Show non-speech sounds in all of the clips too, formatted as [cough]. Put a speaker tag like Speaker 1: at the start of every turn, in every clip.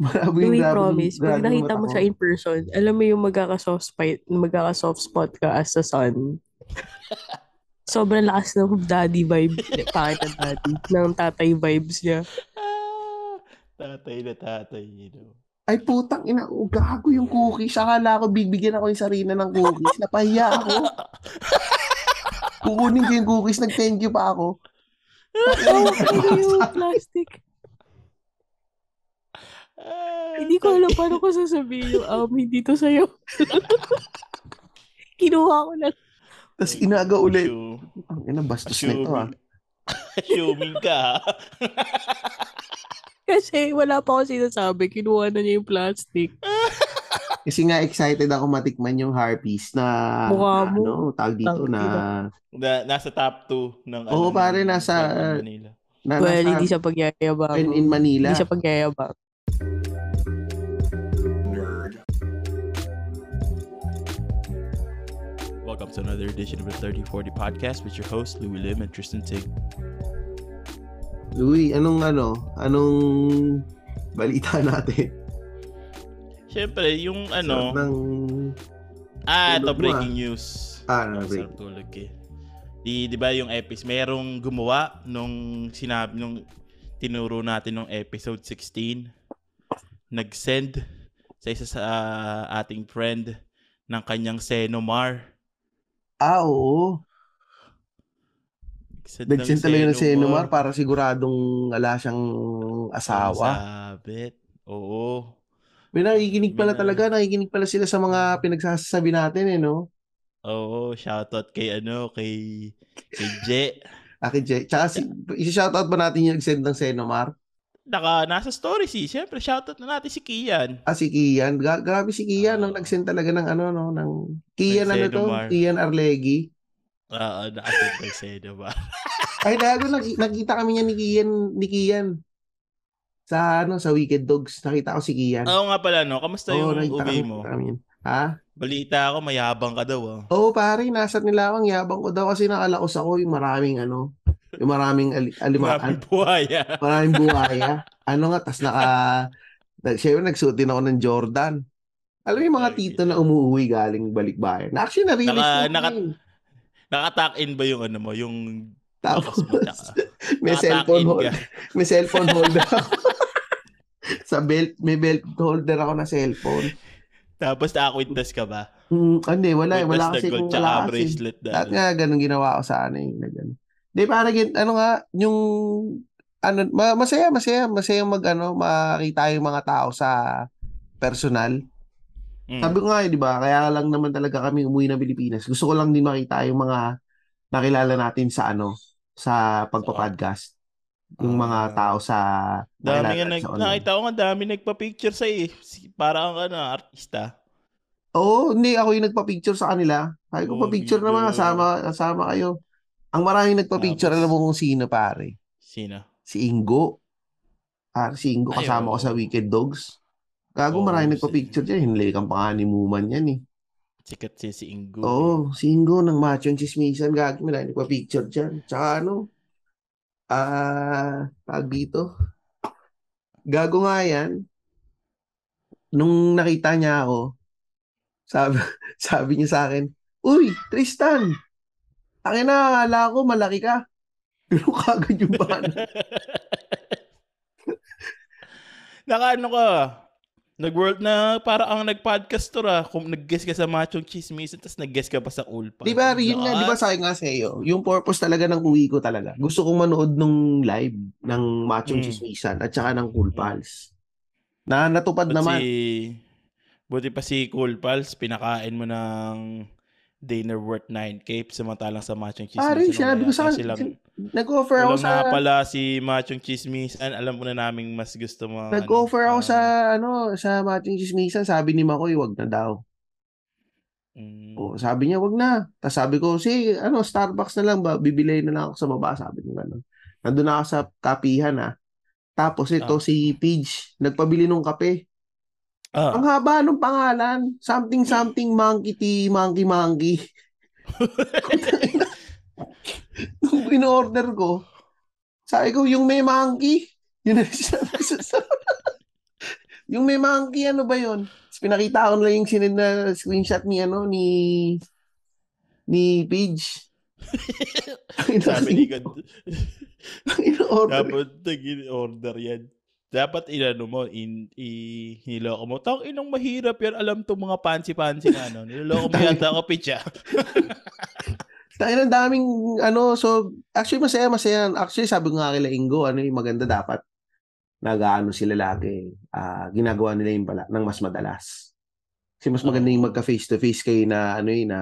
Speaker 1: Marami yung grabe,
Speaker 2: promise, pag
Speaker 1: yung
Speaker 2: nakita mo siya in person, alam mo yung magkaka-soft spot, magkaka-soft spot ka as a son. [laughs] Sobrang lakas ng daddy vibe, pangit ng daddy, ng tatay vibes niya.
Speaker 3: Ah, tatay na tatay, you know.
Speaker 1: Ay putang ina, oh, gago yung cookies. Akala ko bibigyan ako ni Sarina ng cookies. Napahiya ako. [laughs] Kukunin ko yung cookies, nag-thank you pa ako. [laughs]
Speaker 2: Oh, ano yung plastic? Hindi ko alam paano ko sasabihin yung, um, hindi to sa'yo. [laughs] Kinuha ko lang.
Speaker 1: Tapos inaga ulit. Ang ina, bastos na ito ah.
Speaker 3: Assuming, ka. [laughs]
Speaker 2: Kasi wala pa ako sinasabi, kinuha na niya yung plastic. [laughs]
Speaker 1: Kasi nga excited ako matikman yung Harpies na,
Speaker 2: Mukha
Speaker 1: na
Speaker 2: mo.
Speaker 1: ano, tawag dito na,
Speaker 3: na, nasa top 2 ng
Speaker 1: Oo,
Speaker 3: ng
Speaker 1: pare, nasa-
Speaker 3: Manila.
Speaker 1: na
Speaker 2: Well,
Speaker 1: nasa-
Speaker 2: hindi siya pagyayabang.
Speaker 1: in, in Manila.
Speaker 2: Hindi siya pagyayabang.
Speaker 3: Welcome to another edition of the 3040 podcast with your host Louis Lim and Tristan Ting.
Speaker 1: Louie, anong ano, anong balita [laughs] natin?
Speaker 3: Siyempre, yung ano,
Speaker 1: Sarap ng,
Speaker 3: ah, ito breaking news.
Speaker 1: ah, ano,
Speaker 3: Ang
Speaker 1: break.
Speaker 3: sarap tulog eh. Di, di ba yung episode, merong gumawa nung sinabi, nung tinuro natin nung episode 16, nag-send sa isa sa ah, ating friend ng kanyang Senomar.
Speaker 1: Ah, oo.
Speaker 3: Nag-send
Speaker 1: talaga ng Senomar para siguradong wala siyang asawa.
Speaker 3: Sabit. Oo.
Speaker 1: May nakikinig pala
Speaker 3: May na-
Speaker 1: talaga, nakikinig pala sila sa mga pinagsasabi natin eh, no?
Speaker 3: Oo, shoutout kay ano, kay kay Je.
Speaker 1: Aki Jay. Tsaka si, isi-shoutout ba natin yung nag-send ng Senomar?
Speaker 3: Naka, nasa story si. Siyempre, shoutout na natin si Kian.
Speaker 1: Ah, si Kian. Gra- grabe si Kian, no? Nag-send talaga ng ano, no? Ng Kian, ano to?
Speaker 3: Senomar.
Speaker 1: Kian Arlegi.
Speaker 3: Oo, nakasend kay Senomar. [laughs]
Speaker 1: Ay, gago, naki- nakita kami niya ni Kian, ni Kian. Sa, ano, sa Wicked Dogs. Nakita ko si Kian.
Speaker 3: Oo nga pala, no? Kamusta
Speaker 1: Oo,
Speaker 3: yung
Speaker 1: kami-
Speaker 3: mo?
Speaker 1: kami. Ha?
Speaker 3: Balita ako, mayabang ka daw, ah.
Speaker 1: Oo, pare, nasa nila akong yabang ko daw kasi nakalaos ako yung maraming ano, yung maraming ali- alimaan.
Speaker 3: Maraming buhaya.
Speaker 1: Maraming buhaya. ano nga, tas naka, nag, syempre nagsuot din ako ng Jordan. Alam mo yung mga tito na umuwi galing balikbayan. Na actually, narinig
Speaker 3: Naka-
Speaker 1: ko
Speaker 3: naka-
Speaker 1: yun.
Speaker 3: Naka-tuck in ba yung ano mo? Yung
Speaker 1: Tapos,
Speaker 3: mo, naka- [laughs]
Speaker 1: may cellphone
Speaker 3: ka. [laughs]
Speaker 1: May cellphone holder ako. [laughs] Sa belt, may belt holder ako na cellphone.
Speaker 3: Tapos naka-witness ka ba?
Speaker 1: Hmm, hindi, wala eh. Wala kasi kung wala kasi.
Speaker 3: bracelet na.
Speaker 1: Lahat
Speaker 3: ano.
Speaker 1: nga, ganun ginawa ko sa ano eh. Na ganun. Di, parang, gin- ano nga, yung, ano, ma- masaya, masaya, masaya mag, ano, makita yung mga tao sa personal.
Speaker 3: Mm.
Speaker 1: Sabi ko nga, eh, di ba, kaya lang naman talaga kami umuwi ng Pilipinas. Gusto ko lang din makita yung mga nakilala natin sa, ano, sa pagpa-podcast. Yung mga
Speaker 3: Ah.
Speaker 1: tao sa,
Speaker 3: Dami nga nag, nakita ko nga dami nagpa-picture sa eh. Para ang ano, artista.
Speaker 1: Oo, hindi, ako yung nagpa-picture sa kanila. Sabi ko,
Speaker 3: Oh,
Speaker 1: pa-picture naman,
Speaker 3: video.
Speaker 1: kasama, kasama kayo. Ang maraming nagpa-picture, alam mo kung sino, pare.
Speaker 3: Sino?
Speaker 1: si Ingo. Ah, si Ingo
Speaker 3: Ay,
Speaker 1: kasama ko
Speaker 3: oo.
Speaker 1: sa Wicked Dogs. Gago
Speaker 3: Oo,
Speaker 1: maraming
Speaker 3: si-
Speaker 1: nagpa-picture dyan. Hinlay kang pa ni Muman yan eh.
Speaker 3: Sikat si, si Ingo.
Speaker 1: Oo, si Ingo ng Macho and Chismisan. Gago maraming nagpa-picture dyan. Tsaka ano, ah, tag dito. Gago nga yan. Nung nakita niya ako, sabi, [laughs] sabi niya sa akin, Uy, Tristan! Akin na, akala ko malaki ka. [laughs] Pero kagad yung bana. [laughs]
Speaker 3: Naka ano ka? Nag-world na para ang nag-podcaster ah. Kung nag-guest ka sa Machong Chismisan, tapos nag-guest ka pa sa Ulpa.
Speaker 1: Di ba, yun nga, di ba sabi nga sa iyo, yung purpose talaga ng uwi ko talaga. Gusto kong manood nung live ng Machong
Speaker 3: Mm.
Speaker 1: Chismisan at saka ng Cool Pals. Na natupad
Speaker 3: Buti
Speaker 1: naman.
Speaker 3: si, buti pa si Cool Pals, pinakain mo ng dinner worth 9K samantalang sa Machong Chismisan.
Speaker 1: Pare, sinabi ko sa kanya,
Speaker 3: silang-
Speaker 1: nag-offer ako sa,
Speaker 3: nga pala si Machong Chismisan. Alam mo na naming mas gusto mo.
Speaker 1: nag-offer ako
Speaker 3: ano,
Speaker 1: sa, ano, sa Machong Chismisan. Sabi ni Makoy, wag na daw.
Speaker 3: mm,
Speaker 1: O, sabi niya, wag na. Tapos sabi ko, si, ano, Starbucks na lang ba? Bibili na lang ako sa baba. Sabi ko gano'n. Nandun na ako sa kapihan, ah. Tapos ito,
Speaker 3: Ah.
Speaker 1: si Pidge, nagpabili ng kape.
Speaker 3: Ah,
Speaker 1: Ang haba ng pangalan. Something, something, monkey tea, monkey, monkey. Nung in-order ko, sabi ko, yung may monkey. Yun na. Yung may monkey, ano ba yun? Pinakita ko na yung sinend na screenshot ni ano, ni ni Page.
Speaker 3: Sabi ni God,
Speaker 1: In-order.
Speaker 3: dapat nag-order yan. Dapat inano mo, in, i, niloko mo. Tang inang mahirap yan. Alam to mga fancy-fancy na ano. Niloko mo yata ako, pitcha.
Speaker 1: Tayo ng daming, ano, so, actually, masaya, masaya. Actually, sabi ko nga kila Ingo, ano yung maganda dapat, nag-ano sila lagi, ah, ginagawa nila yung pala, ng mas madalas. Kasi mas maganda yung magka face-to-face kayo na, ano yun, na,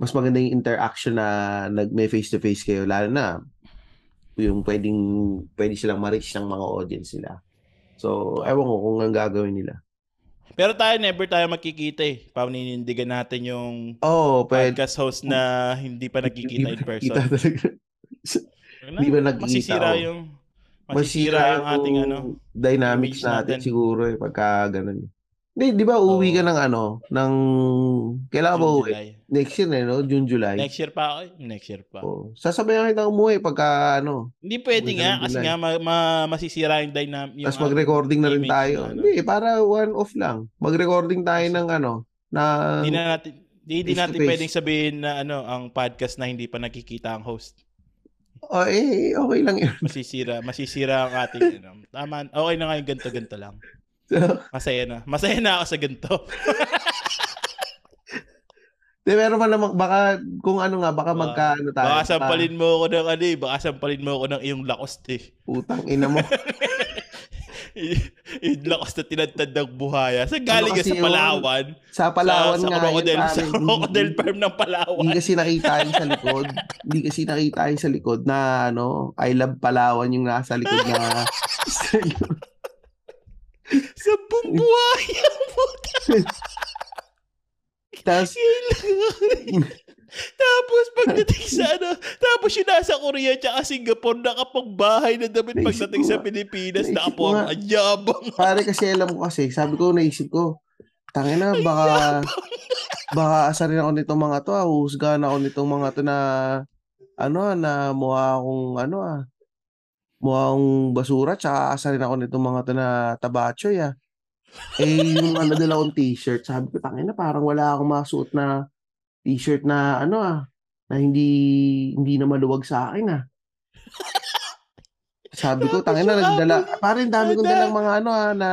Speaker 1: mas maganda yung interaction na nag may face-to-face kayo, lalo na, yung pwedeng, pwede silang ma-reach ng mga audience nila. So, ewan ko kung ang gagawin nila.
Speaker 3: Pero tayo, never tayo makikita eh. Paninindigan natin yung
Speaker 1: oh, pwede.
Speaker 3: podcast host na hindi pa nagkikita in person.
Speaker 1: Talaga. Hindi ba nagkikita,
Speaker 3: Masisira
Speaker 1: oh.
Speaker 3: yung masisira yung ating ano.
Speaker 1: dynamics natin
Speaker 3: natin.
Speaker 1: siguro eh pagka ganun. eh. Hindi, di ba uwi
Speaker 3: Oo.
Speaker 1: ka ng ano, ng kailangan ba uwi?
Speaker 3: July.
Speaker 1: Next year eh, no? June, July.
Speaker 3: Next year pa ako eh. Next year pa.
Speaker 1: Oh. Sasabayan kita umuwi pagka ano,
Speaker 3: Hindi pwede nga
Speaker 1: ng
Speaker 3: kasi
Speaker 1: July.
Speaker 3: nga ma- ma- masisira yung dynamic.
Speaker 1: tapos mag-recording na rin tayo.
Speaker 3: na ano.
Speaker 1: Hindi, para one off lang. Mag-recording tayo ng ano, na
Speaker 3: Hindi na natin hindi, natin pwedeng sabihin na ano ang podcast na hindi pa nakikita ang host.
Speaker 1: oh, eh, okay lang yun.
Speaker 3: Masisira, masisira ang ating [laughs] ano. Tama, okay na nga yung ganto ganto lang. [laughs] Masaya na. Masaya na ako sa ganto. [laughs]
Speaker 1: di, meron pa namang, baka, kung ano nga, baka
Speaker 3: Baka-
Speaker 1: magkaano tayo.
Speaker 3: Baka sampalin mo ako ng ano eh, baka sampalin mo ako ng iyong lakost eh.
Speaker 1: Putang ina mo. [laughs]
Speaker 3: yung lakost na tinatad ng buhaya. Sa galing
Speaker 1: Ano
Speaker 3: sa
Speaker 1: yun?
Speaker 3: Palawan.
Speaker 1: Sa Palawan
Speaker 3: sa, sa
Speaker 1: nga.
Speaker 3: crocodile,
Speaker 1: yun,
Speaker 3: sa crocodile farm ng Palawan.
Speaker 1: Hindi kasi nakita yung sa likod. Hindi kasi nakita yung sa likod na ano, I love Palawan yung nasa likod na
Speaker 3: sa buong buhaya.
Speaker 1: Tapos,
Speaker 3: tapos pagdating sa ano, tapos yung nasa Korea tsaka Singapore, nakapagbahay na damit
Speaker 1: Naisip
Speaker 3: pagdating
Speaker 1: ko
Speaker 3: sa. Pilipinas, nakapang
Speaker 1: nga.
Speaker 3: anyabang.
Speaker 1: pare kasi alam ko kasi, sabi ko, naisip ko, tangina, baka, baka asarin ako nitong mga to, ah, husgahan ako nitong mga to na, ano, ah, na mukha akong, ano ah, mukha akong basura, tsaka asarin ako nitong mga to na tabachoy, ah. Eh, yung ano dala akong t-shirt, sabi ko, tangina, parang wala akong masuot na t-shirt na, ano ah, na hindi, hindi na maluwag sa akin, ah. Sabi ko, tangina, nagdala, parang dami kong dalang mga, ano ah, na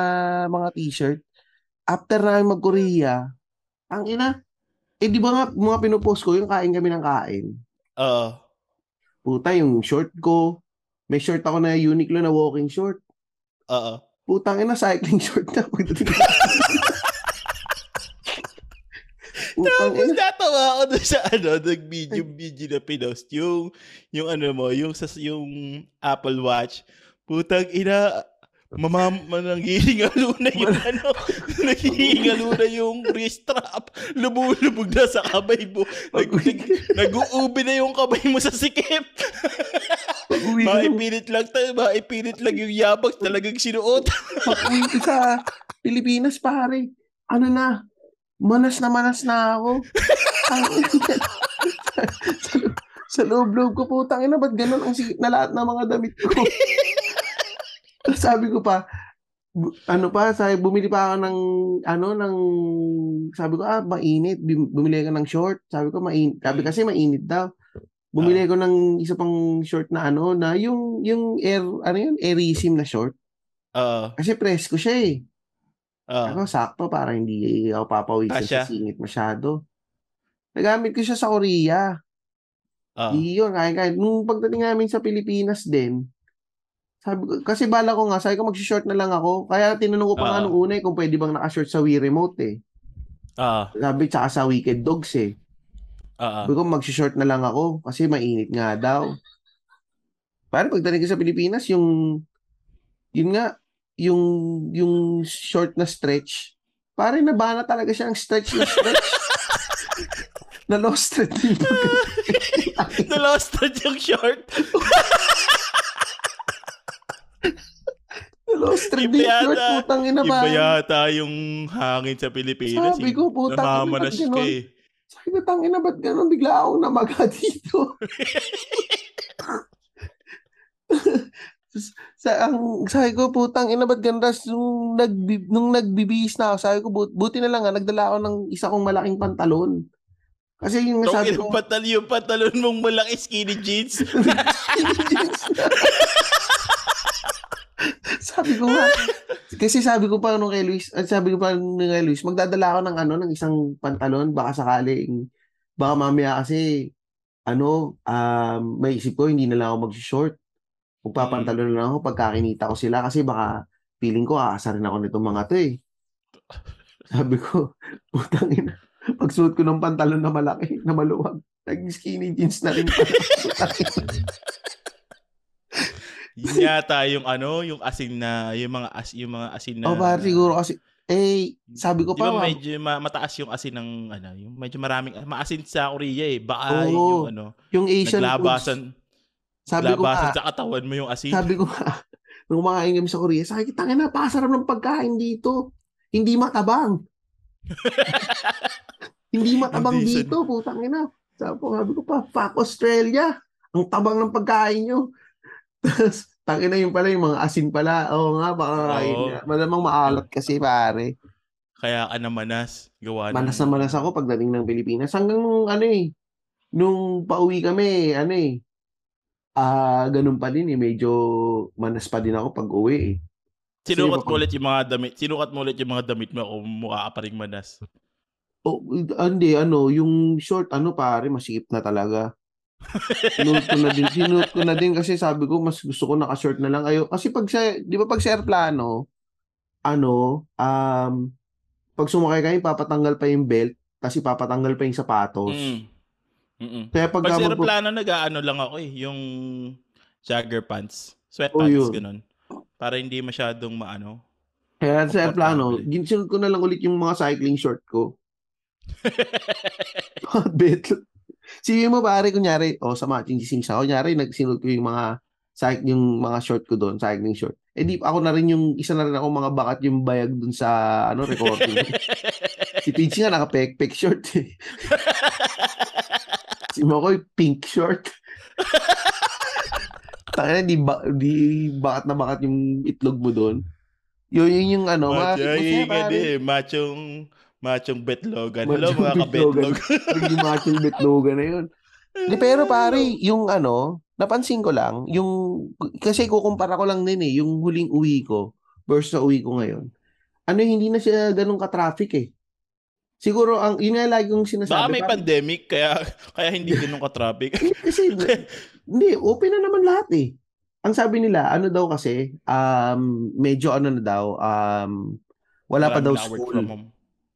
Speaker 1: mga t-shirt. After namin mag-Korea, ang ina, eh di ba nga, mga pinupost ko, yung kain kami ng kain.
Speaker 3: Oo.
Speaker 1: Puta, yung short ko, may short ako na Uniqlo na walking short.
Speaker 3: Oo.
Speaker 1: Putang ina, cycling [laughs] short na.
Speaker 3: Tapos natawa ako dun sa ano, nag-medium video na pinost. Yung, yung ano mo, yung, sa, yung Apple Watch. Putang ina, mamam, nanghihingalo na yung ano, nanghihingalo na yung wrist strap. Lumulubog na sa kamay mo. Nag, nag, nag-uubi na yung kamay mo sa sikip. Maipilit lang tayo, maipilit lang yung yabang talagang sinuot.
Speaker 1: pag-uwi sa Pilipinas, pare. Ano na, manas na manas na ako. [laughs] Sa loob-loob ko, putang ina, ba't ganun ang sikip na lahat ng mga damit ko? Sabi ko pa, ano pa, sabi, bumili pa ako ng, ano, ng, sabi ko, ah, mainit. Bum- Bumili ka ng short. Sabi ko, mainit. Sabi kasi mainit daw. Bumili ko ng isa pang short na ano, na yung, yung air, ano yun, airism na short.
Speaker 3: Oo.
Speaker 1: Kasi presko siya eh.
Speaker 3: Oo.
Speaker 1: Ako, sakto, para hindi ako papawisan sa singit masyado. Nagamit ko siya sa Korea.
Speaker 3: Oo.
Speaker 1: Di yun, kaya, kaya. Nung pagdating namin sa Pilipinas din, sabi kasi bala ko nga, sabi ko mag-short na lang ako. Kaya tinanong ko pa nga
Speaker 3: Ah.
Speaker 1: nung una eh, kung pwede bang naka-short sa Wii Remote eh.
Speaker 3: Oo.
Speaker 1: Sabi, tsaka sa Wicked Dogs eh.
Speaker 3: Oo.
Speaker 1: Sabi ko, mag-short na lang ako kasi mainit nga daw. Para pagdating ko sa Pilipinas, yung, yun nga, yung, yung short na stretch, pare nabana talaga siya ang stretch na stretch. [laughs] na lost stretch yung [laughs] pagka-
Speaker 3: Na-lost na yung short. [laughs]
Speaker 1: na lost stretch
Speaker 3: Iba
Speaker 1: yung putang ina
Speaker 3: Iba
Speaker 1: ba?
Speaker 3: yata yung hangin sa Pilipinas.
Speaker 1: Sabi
Speaker 3: eh.
Speaker 1: ko, putang ina, ba't ganun?
Speaker 3: eh.
Speaker 1: Sabi ko, tangina, ba't ganun? Bigla akong namaga [laughs] dito. sa ang sabi ko putang ina ba't ganda nung nag nung nagbibihis na ako sabi ko but, buti na lang nga nagdala ako ng isa kong malaking pantalon kasi yung sabi
Speaker 3: ina,
Speaker 1: ko
Speaker 3: patal yung pantalon mong malaki skinny jeans. [laughs] [laughs] [laughs]
Speaker 1: sabi ko nga. [laughs] Kasi sabi ko pa nung kay Luis at sabi ko pa nung kay Luis magdadala ako ng ano ng isang pantalon. Baka sakaling baka mamaya kasi ano um may isip ko hindi na lang ako mag-short magpapantalon na lang ako pagkakinita ko sila kasi baka feeling ko aasarin ako nitong mga to eh. [laughs] Sabi ko putang ina pagsuot ko ng pantalon na malaki na maluwag naging skinny jeans na rin.
Speaker 3: Yun yata yung ano, yung asin na, yung mga as, yung mga asin na.
Speaker 1: oh pare siguro kasi eh sabi ko
Speaker 3: Di
Speaker 1: pa
Speaker 3: ba
Speaker 1: ma'am,
Speaker 3: medyo ma- mataas yung asin ng ano, yung medyo maraming maasin sa Korea eh. Baka
Speaker 1: Oo.
Speaker 3: yung ano,
Speaker 1: yung Asian foods
Speaker 3: naglabasan,
Speaker 1: sabi ko
Speaker 3: naglabasan
Speaker 1: nga
Speaker 3: sa katawan mo yung asin.
Speaker 1: Sabi ko nga, [laughs] nung kumakain kami sa Korea, sabi ko, tangin na, pasarap ng pagkain dito. Hindi matabang. [laughs] Hindi matabang dito, putang ina. Sabi ko, sabi ko pa, fuck Australia. Ang tabang ng pagkain nyo. Tapos, tangin na yung pala, yung mga asin pala. Oo nga, baka kain
Speaker 3: Oo.
Speaker 1: niya. Malamang maalat kasi, pare.
Speaker 3: Kaya ka na manas. Gawa ng-
Speaker 1: Manas na manas ako pagdating ng Pilipinas. Hanggang nung, ano eh, nung pauwi kami, ano eh, ah, ganun pa din eh. Medyo manas pa din ako pag uwi eh.
Speaker 3: Sinukat mo ulit yung mga damit. Sinukat mo ulit yung mga damit mo kung mukha ka pa rin manas.
Speaker 1: Oh, hindi, ano, yung short, ano pare, masikip na talaga. Sinuot ko na din, sinuot ko na din kasi sabi ko, mas gusto ko naka-short na lang. Ayo, kasi pag sa, di ba pag sa airplano, ano, um, pag sumakay kayo, papatanggal pa yung belt, kasi papatanggal pa yung sapatos.
Speaker 3: Mm. Mm-mm.
Speaker 1: Kaya pag,
Speaker 3: Pag sa
Speaker 1: mag-
Speaker 3: aeroplano, nag-ano lang ako eh. Yung jogger pants.
Speaker 1: Oh,
Speaker 3: Sweatpants,
Speaker 1: yun.
Speaker 3: ganun. Para hindi masyadong maano.
Speaker 1: kaya sa airplano,
Speaker 3: Comfortable.
Speaker 1: ginsunod ko na lang ulit yung mga cycling short ko. [laughs] [laughs] Bet. Sige mo pare, kunyari, o sa matching gising sa kunyari, nagsinod ko yung mga cyc yung mga short ko doon, cycling short. Eh di ako na rin yung isa na rin ako mga bakat yung bayag doon sa ano recording. si Peach nga naka-pek-pek short eh. si Mokoy pink short. Tangina di ba di bakat na bakat yung itlog mo doon. Yun yun yung ano, mga
Speaker 3: Macho, yung
Speaker 1: pare.
Speaker 3: eh, machong, machong betlogan. Hello
Speaker 1: Machong
Speaker 3: mga
Speaker 1: betlogan.
Speaker 3: kabetlog. [laughs]
Speaker 1: Hindi matching bitloga na yun. Di, pero pare, yung ano, napansin ko lang, yung, kasi kukumpara ko lang din eh, yung huling uwi ko versus sa uwi ko ngayon. Ano, hindi na siya ganun ka-traffic eh. Siguro, ang, yun nga lagi kong
Speaker 3: Baka
Speaker 1: sinasabi.
Speaker 3: may
Speaker 1: parang-
Speaker 3: pandemic, kaya kaya hindi ganun ka-traffic.
Speaker 1: Eh, kasi, [laughs] hindi, open na naman lahat eh. Ang sabi nila, ano daw kasi, um, medyo ano na daw, um, wala pa
Speaker 3: Marami
Speaker 1: daw
Speaker 3: na
Speaker 1: school.
Speaker 3: from home.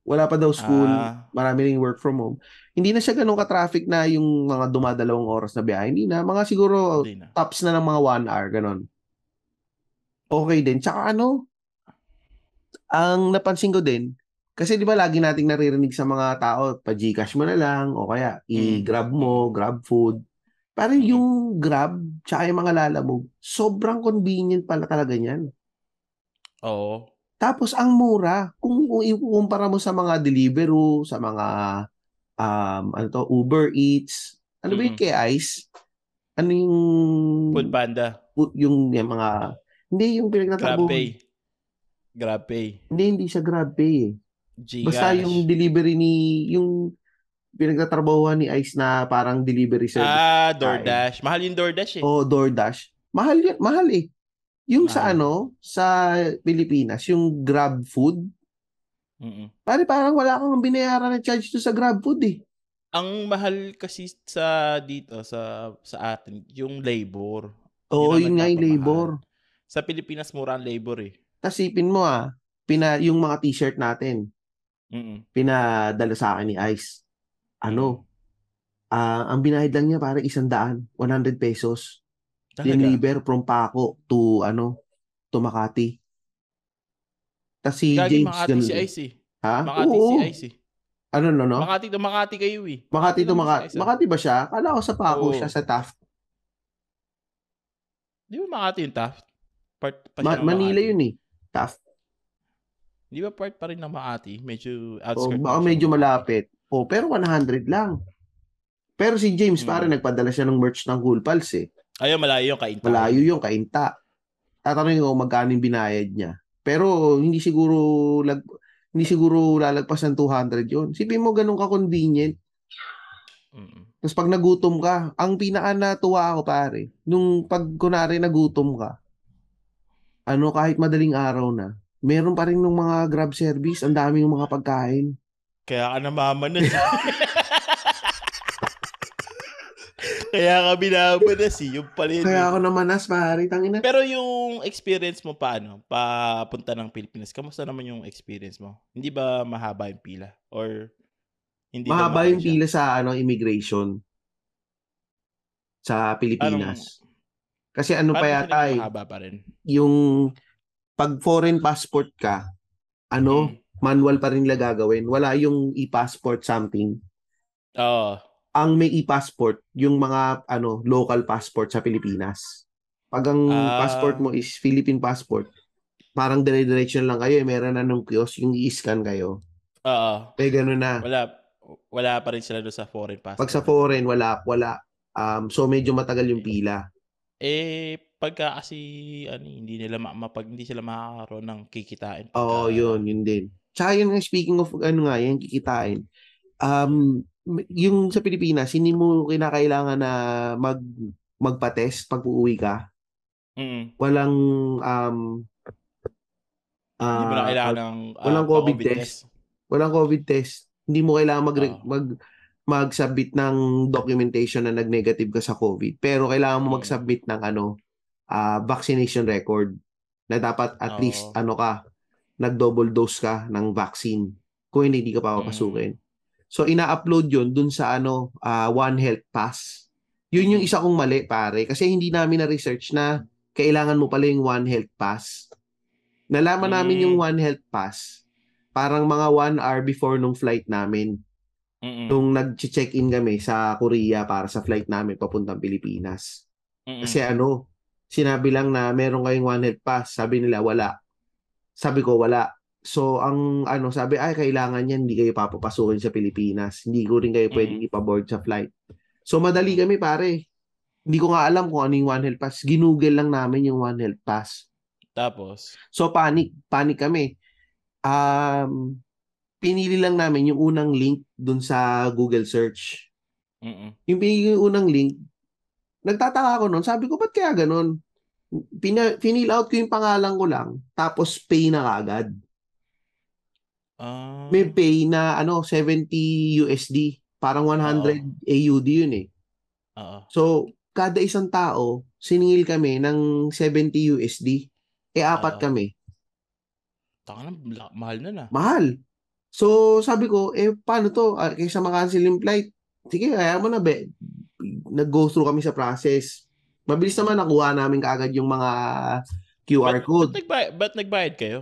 Speaker 1: Wala pa daw school.
Speaker 3: Ah,
Speaker 1: marami ring work from home. Hindi na siya ganun ka-traffic na yung mga dumadalawang oras na biyahe. Hindi na. Mga siguro
Speaker 3: na.
Speaker 1: tops na ng mga one hour, ganun. Okay din. Tsaka ano, ang napansin ko din, kasi di ba lagi nating naririnig sa mga tao, pa Gcash mo na lang, o kaya i-grab mo, grab food. Parang
Speaker 3: Mm.
Speaker 1: yung grab, tsaka yung mga lalamog, sobrang convenient pala talaga niyan.
Speaker 3: Oo.
Speaker 1: Tapos ang mura, kung ikukumpara mo sa mga Deliveroo, sa mga um ano to, Uber Eats, ano ba yung
Speaker 3: Mm.
Speaker 1: kay Ice? Ano yung
Speaker 3: Food Panda.
Speaker 1: yung, yung mga hindi yung pinagtatrabaho.
Speaker 3: GrabPay. GrabPay.
Speaker 1: Hindi hindi siya GrabPay eh. Basta yung delivery ni yung pinagtatrabahuhan ni Ice na parang delivery service
Speaker 3: Ah, DoorDash. Mahal yung DoorDash eh.
Speaker 1: o DoorDash. Mahal yan, mahal eh. Yung sa ano, sa Pilipinas, yung Grab Food,
Speaker 3: Mm-mm.
Speaker 1: pare parang wala kang binayaran na charge to sa Grab Food eh.
Speaker 3: Ang mahal kasi sa dito sa sa atin yung labor.
Speaker 1: Oo,
Speaker 3: Yun
Speaker 1: yun nga yung labor.
Speaker 3: Sa Pilipinas mura ang labor eh.
Speaker 1: Tasipin mo ah, pina, yung mga t-shirt natin,
Speaker 3: Mm.
Speaker 1: pinadala sa akin ni Ice. Ano? Ah, ang binayad lang niya parang isang daan, 100 pesos.
Speaker 3: Talaga.
Speaker 1: Deliver from Paco to ano, to Makati. Tapos si
Speaker 3: Gagi
Speaker 1: James
Speaker 3: Makati
Speaker 1: ganun
Speaker 3: si. Ice eh.
Speaker 1: Ha?
Speaker 3: Makati
Speaker 1: Oo.
Speaker 3: si Ice eh.
Speaker 1: Ano no no?
Speaker 3: Makati to Makati kayo eh.
Speaker 1: Makati to
Speaker 3: lang
Speaker 1: Makati.
Speaker 3: si.
Speaker 1: Makati ba siya? Kala ko sa Paco
Speaker 3: Oo.
Speaker 1: siya sa Taft.
Speaker 3: Di ba Makati yung Taft? Part pa
Speaker 1: Ma- Manila
Speaker 3: Makati.
Speaker 1: yun eh. Taft.
Speaker 3: Di ba part pa rin ng Makati? Medyo
Speaker 1: O,
Speaker 3: outskirt.
Speaker 1: Oh, baka medyo malapit. O, pero 100 lang. Pero si James,
Speaker 3: Hmm.
Speaker 1: pare, nagpadala siya ng merch ng Cool Pals eh.
Speaker 3: Ayun, malayo yung kainta.
Speaker 1: Malayo yung kainta. tatanungin ko magkano yung binayad niya. Pero hindi siguro lag, hindi siguro lalagpas ng 200 yun. Sipin mo ganun ka-convenient.
Speaker 3: Mm-mm.
Speaker 1: Tapos pag nagutom ka, ang pinaka natuwa ako pare, nung pag kunari nagutom ka, ano kahit madaling araw na, meron pa rin ng mga grab service, ang dami ng mga pagkain.
Speaker 3: Kaya ka namamanas. [laughs] Kaya ka binamanas eh. Yung pala yun.
Speaker 1: Kaya ako naman as pare, tangina.
Speaker 3: Pero yung experience mo paano? Papunta ng Pilipinas. Kamusta naman yung experience mo? Hindi ba mahaba yung pila? Or hindi ba
Speaker 1: Mahaba yung pila sa ano immigration sa Pilipinas. Kasi ano pa yata eh,
Speaker 3: mahaba pa rin?
Speaker 1: yung pag foreign passport ka, ano,
Speaker 3: Mm.
Speaker 1: manual pa rin nila gagawin. Wala yung e-passport something.
Speaker 3: Oo.
Speaker 1: Ang may e-passport, yung mga ano, local passport sa Pilipinas. Pag ang
Speaker 3: Ah.
Speaker 1: passport mo is Philippine passport, parang dire-diretso lang kayo, eh, meron na nung kiosk, yung i-scan kayo.
Speaker 3: Oo.
Speaker 1: Eh, gano'n na.
Speaker 3: Wala wala pa rin sila doon sa foreign passport.
Speaker 1: Pag sa foreign, wala, wala. Um, so, medyo matagal yung pila.
Speaker 3: Eh pagka kasi ano, hindi nila ma- mapag hindi sila makakaroon ng kikitain.
Speaker 1: Oo,
Speaker 3: pagka-
Speaker 1: yun, yun din. Tsaka yun, speaking of ano nga, yan, kikitain. Um, yung sa Pilipinas, hindi mo kinakailangan na mag magpa-test pag uuwi ka.
Speaker 3: Mm.
Speaker 1: Walang um
Speaker 3: Hindi mo na
Speaker 1: ah,
Speaker 3: kailangan ng ah,
Speaker 1: walang COVID
Speaker 3: pa-COVID
Speaker 1: test. walang COVID test. Hindi mo kailangan mag
Speaker 3: Oo.
Speaker 1: mag mag-submit ng documentation na nag-negative ka sa COVID. Pero kailangan mo
Speaker 3: Mm.
Speaker 1: mag-submit ng ano ah, vaccination record na dapat at
Speaker 3: Oo.
Speaker 1: least ano ka nag-double dose ka ng vaccine. Kung hindi, hindi ka pa papasukin. So ina-upload 'yon dun sa ano ah, One Health Pass. Yun yung
Speaker 3: Mm.
Speaker 1: isa kong mali pare kasi hindi namin na research na kailangan mo pala yung One Health Pass. Nalaman namin
Speaker 3: Mm.
Speaker 1: yung One Health Pass parang mga one hour before nung flight namin.
Speaker 3: Mm-mm.
Speaker 1: Nung nag-check-in kami sa Korea para sa flight namin papuntang Pilipinas.
Speaker 3: Mm-mm.
Speaker 1: Kasi ano, sinabi lang na meron kayong One Health Pass. Sabi nila wala. Sabi ko wala. So ang ano, sabi ay kailangan yan, hindi kayo papapasukin sa Pilipinas. Hindi ko rin kayo pwedeng ipaboard sa flight. So madali kami pare. Hindi ko nga alam kung ano yung One Health Pass. Ginugel lang namin yung One Health Pass.
Speaker 3: Tapos,
Speaker 1: So panic, panic kami. Um pinili lang namin yung unang link dun sa Google search.
Speaker 3: mm
Speaker 1: Yung pinili yung unang link, nagtataka ako noon, sabi ko ba't kaya ganun? Pina, finil out ko yung pangalan ko lang, tapos pay na kagad.
Speaker 3: Ah,
Speaker 1: May pay na ano 70 USD, parang 100 AUD yun eh.
Speaker 3: oo.
Speaker 1: So, kada isang tao, siningil kami ng 70 USD. Eh, apat
Speaker 3: Oo.
Speaker 1: kami.
Speaker 3: Taka na, la- mahal na na.
Speaker 1: Mahal. So, sabi ko, eh, paano to? Ah, kaysa makancel yung flight, sige, kaya mo na, be. Nag-go through kami sa process. Mabilis naman nakuha namin kaagad yung mga QR
Speaker 3: Ba't-
Speaker 1: code.
Speaker 3: Ba't, nagbayad, ba't nagbayad kayo?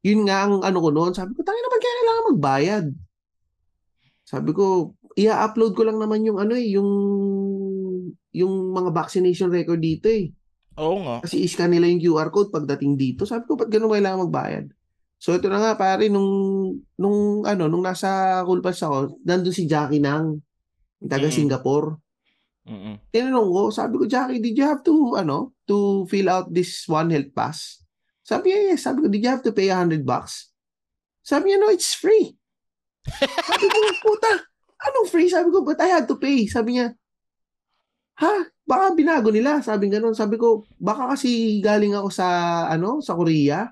Speaker 1: Yun nga ang ano ko noon. Sabi ko, tangin naman kaya kailangan magbayad. Sabi ko, i-upload ko lang naman yung ano eh, yung yung mga vaccination record dito eh.
Speaker 3: Oo nga.
Speaker 1: Kasi iscan nila yung QR code pagdating dito. Sabi ko, ba't ganun kailangan magbayad? So ito na nga pare, nung, nung ano, nung nasa Kulpas ako, nandun si Jackie Nang, taga
Speaker 3: Mm.
Speaker 1: Singapore.
Speaker 3: Mm-mm.
Speaker 1: Tinanong ko, sabi ko, Jackie, did you have to, ano, to fill out this One Health Pass? Sabi niya, yes. Sabi ko, did you have to pay 100 bucks? Sabi niya, no, it's free. sabi ko, [laughs] puta, anong free? Sabi ko, but I had to pay. Sabi niya, ha? Baka binago nila. Sabi ganun. Sabi ko, baka kasi galing ako sa, ano, sa Korea.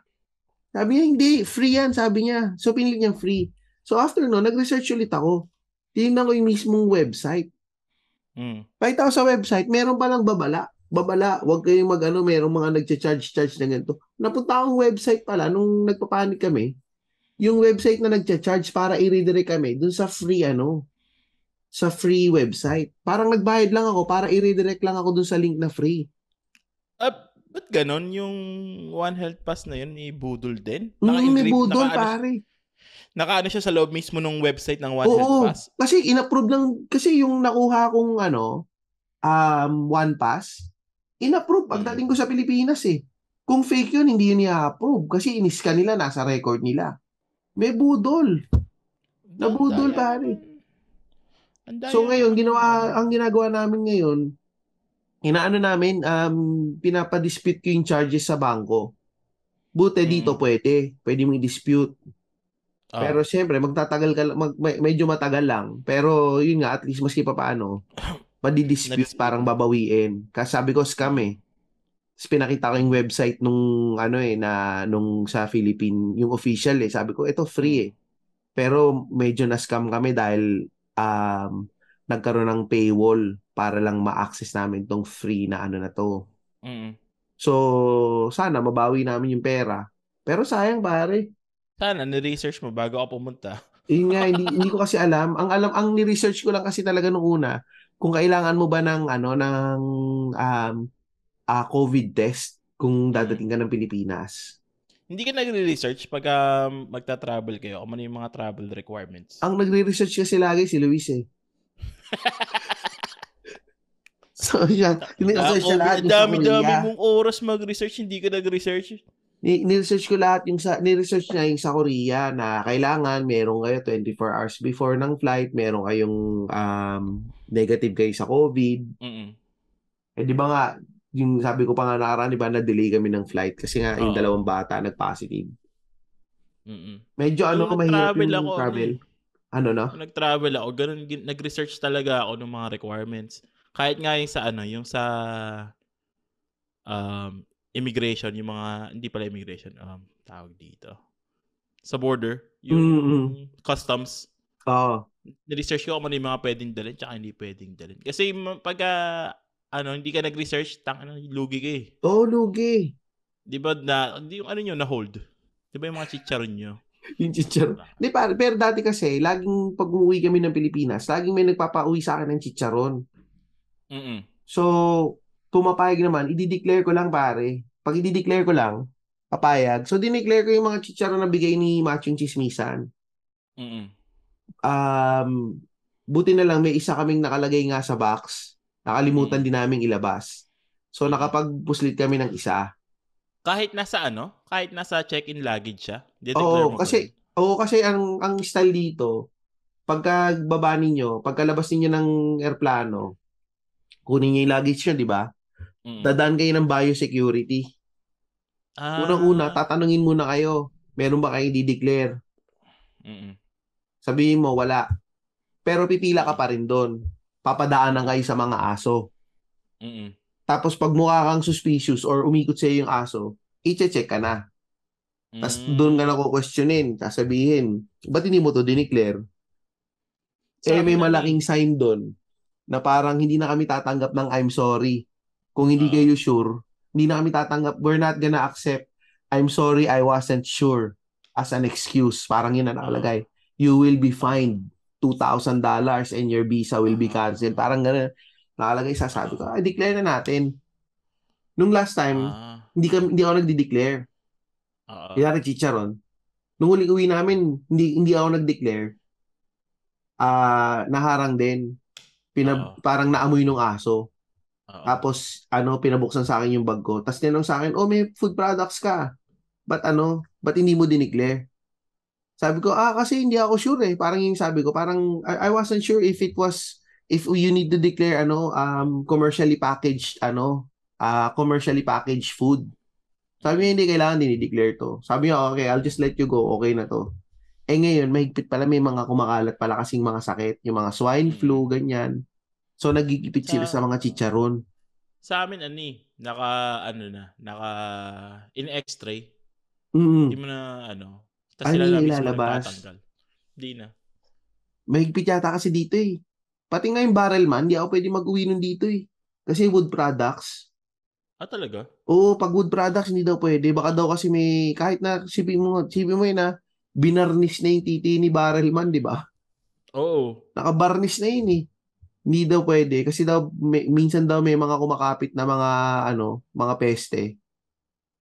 Speaker 1: Sabi niya, hindi, free yan. Sabi niya. So, pinilit niya free. So, after no, nag-research ulit ako. Tinignan ko yung mismong website.
Speaker 3: Mm.
Speaker 1: Pakita ko sa website, meron palang babala. Babala, wag kayong mag ano, merong mga nagcha-charge-charge na ganito. Napunta akong website pala nung nagpapanik kami. Yung website na nagcha-charge para i-redirect kami dun sa free ano, sa free website. Parang nagbayad lang ako para i-redirect lang ako dun sa link na free.
Speaker 3: Ah, ba't ganon? Yung One Health Pass na yun, i-budol din?
Speaker 1: Mm, may budol
Speaker 3: naka-ano,
Speaker 1: pare.
Speaker 3: naka-ano siya sa loob mismo ng website ng One
Speaker 1: Oo,
Speaker 3: Health Pass?
Speaker 1: kasi inapprove lang, kasi yung nakuha kong ano, um, one pass, inapprove pagdating ko sa Pilipinas eh. Kung fake yun, hindi yun i-approve kasi iniskan nila, nasa record nila. May budol. Nabudol, pare. So ngayon, ginawa, ang ginagawa namin ngayon, inaano namin, um, pinapadispute ko yung charges sa bangko. Buti
Speaker 3: Mm.
Speaker 1: dito pwede. Pwede mong i-dispute.
Speaker 3: Ah,
Speaker 1: Pero syempre, magtatagal ka, lang- mag, me- medyo matagal lang. Pero yun nga, at least maski pa paano, [coughs] madidispute, parang babawiin. Kasi sabi ko, scam eh. Tapos pinakita ko yung website nung ano eh, na nung sa Philippine, yung official eh. Sabi ko, ito free eh. Pero medyo na-scam kami dahil um, nagkaroon ng paywall para lang ma-access namin tong free na ano na to.
Speaker 3: mm.
Speaker 1: So, sana mabawi namin yung pera. Pero sayang pare.
Speaker 3: Sana, ni-research mo bago ako pumunta. [laughs]
Speaker 1: Yun nga, hindi, hindi ko kasi alam. Ang alam, ang ni-research ko lang kasi talaga nung una, kung kailangan mo ba ng ano ng um ah, COVID test kung dadating ka ng Pilipinas.
Speaker 3: Hindi ka nagre-research pag um, magta-travel kayo. Kung ano yung mga travel requirements.
Speaker 1: Ang nagre-research kasi lagi si Luis eh. [laughs] so siya,
Speaker 3: Ah,
Speaker 1: ni-research siya lahat
Speaker 3: dami-dami
Speaker 1: Korea.
Speaker 3: mong oras mag-research, hindi ka nag-research.
Speaker 1: Ni- Ni-research ko lahat yung sa ni-research niya yung sa Korea na kailangan meron kayo 24 hours before ng flight, meron kayong um, negative kayo sa COVID.
Speaker 3: Mm-mm.
Speaker 1: Eh di ba nga yung sabi ko pa nga nakaraan, di ba na-delay kami ng flight kasi nga yung
Speaker 3: Oo.
Speaker 1: dalawang bata nag-positive.
Speaker 3: Mm-mm.
Speaker 1: Medyo ano ko mahirap yung
Speaker 3: ako, ano
Speaker 1: travel.
Speaker 3: eh.
Speaker 1: Ano no?
Speaker 3: Nag-travel ako, ganun, nag-research talaga ako ng mga requirements. Kahit nga yung sa ano, yung sa um, immigration, yung mga, hindi pala immigration, um, tawag dito. Sa border, yung
Speaker 1: Mm-mm.
Speaker 3: customs,
Speaker 1: Oo.
Speaker 3: niresearch ko kung ano yung mga pwedeng dalhin tsaka hindi pwedeng dalhin. Kasi pag ah, ano, hindi ka nag-research, tang ano, lugi ka eh.
Speaker 1: Oh, lugi.
Speaker 3: Di ba na, hindi yung ano nyo, na-hold. Di ba yung mga chicharon nyo? [laughs]
Speaker 1: Yung chicharon. Di pa, pero dati kasi, laging pag umuwi kami ng Pilipinas, laging may nagpapauwi sa akin ng chicharon.
Speaker 3: Mm-mm.
Speaker 1: So, pumapayag naman, i-declare ko lang pare. Pag i-declare ko lang, papayag. So, dineclare ko yung mga chicharon na bigay ni Machong Chismisan.
Speaker 3: Mm-mm.
Speaker 1: Um, buti na lang may isa kaming nakalagay nga sa box. Nakalimutan
Speaker 3: Mm.
Speaker 1: din naming ilabas. So, nakapagpuslit kami ng isa.
Speaker 3: Kahit nasa ano, kahit nasa check-in luggage siya.
Speaker 1: Oo, kasi. Oo, kasi ang ang style dito, pagka baba ninyo, pagkalabas ninyo ng airplano, kunin niyo yung luggage nyo, di ba?
Speaker 3: Mm.
Speaker 1: Dadaan kayo ng biosecurity.
Speaker 3: Ah.
Speaker 1: Unang-una, tatanungin muna kayo, meron ba kayong di-declare?
Speaker 3: Mm-mm.
Speaker 1: Sabihin mo, wala. Pero pipila ka pa rin doon. Papadaanan kayo sa mga aso.
Speaker 3: Mm-mm.
Speaker 1: Tapos pag mukha kang suspicious or umikot sa'yo yung aso, i-check ka na. Tapos
Speaker 3: Mm.
Speaker 1: doon ka na questionin, sasabihin, ba't hindi mo to dineclare?
Speaker 3: Sa
Speaker 1: eh, may malaking sign doon na parang hindi na kami tatanggap ng I'm sorry. Kung hindi kayo sure, hindi na kami tatanggap. We're not gonna accept I'm sorry, I wasn't sure as an excuse. Parang yun na nakalagay. You will be fined $2,000 and your visa will be canceled. Parang gano'n. Nakalagay sa sabi ko, ay, declare na natin. Nung last time,
Speaker 3: Ah.
Speaker 1: hindi, kami, hindi ako nagdi-declare.
Speaker 3: Oo.
Speaker 1: Kaya chicharon. Nung huling uwi namin, hindi hindi ako nag-declare. Ah, naharang din. Pina,
Speaker 3: Oo.
Speaker 1: parang naamoy nung aso.
Speaker 3: Oo.
Speaker 1: Tapos ano, pinabuksan sa akin yung bag ko. Tapos tinanong sa akin, "Oh, may food products ka. Ba't ano? Ba't hindi mo dineclare?" Sabi ko, "Ah, kasi hindi ako sure eh." Parang yung sabi ko, parang I, I wasn't sure if it was if you need to declare ano, um commercially packaged ano, ah commercially packaged food. Sabi niya, hindi kailangan dinideclare to. Sabi niya, okay, I'll just let you go. Okay na to. Eh ngayon, mahigpit pala may mga kumakalat pala kasing mga sakit. Yung mga swine flu, ganyan. So, nagigipit sila
Speaker 3: Sa-
Speaker 1: sa mga chicharon.
Speaker 3: Sa amin, ano eh, naka, ano na, naka, in x-ray.
Speaker 1: Mm.
Speaker 3: Hindi mo na, ano, tapos sila lang
Speaker 1: ilalabas?
Speaker 3: Hindi na.
Speaker 1: Mahigpit yata kasi dito eh. Pati nga yung barrel man, hindi ako pwede mag-uwi nun dito eh. Kasi wood products.
Speaker 3: Ah, talaga?
Speaker 1: Oo, pag wood products, hindi daw pwede. Baka daw kasi may, kahit na, sipin mo, sipin mo yun na, binarnish na yung titi ni barrel man, di ba?
Speaker 3: Oo.
Speaker 1: nakabarnish na yun eh. Hindi daw pwede kasi daw may, minsan daw may mga kumakapit na mga ano, mga peste.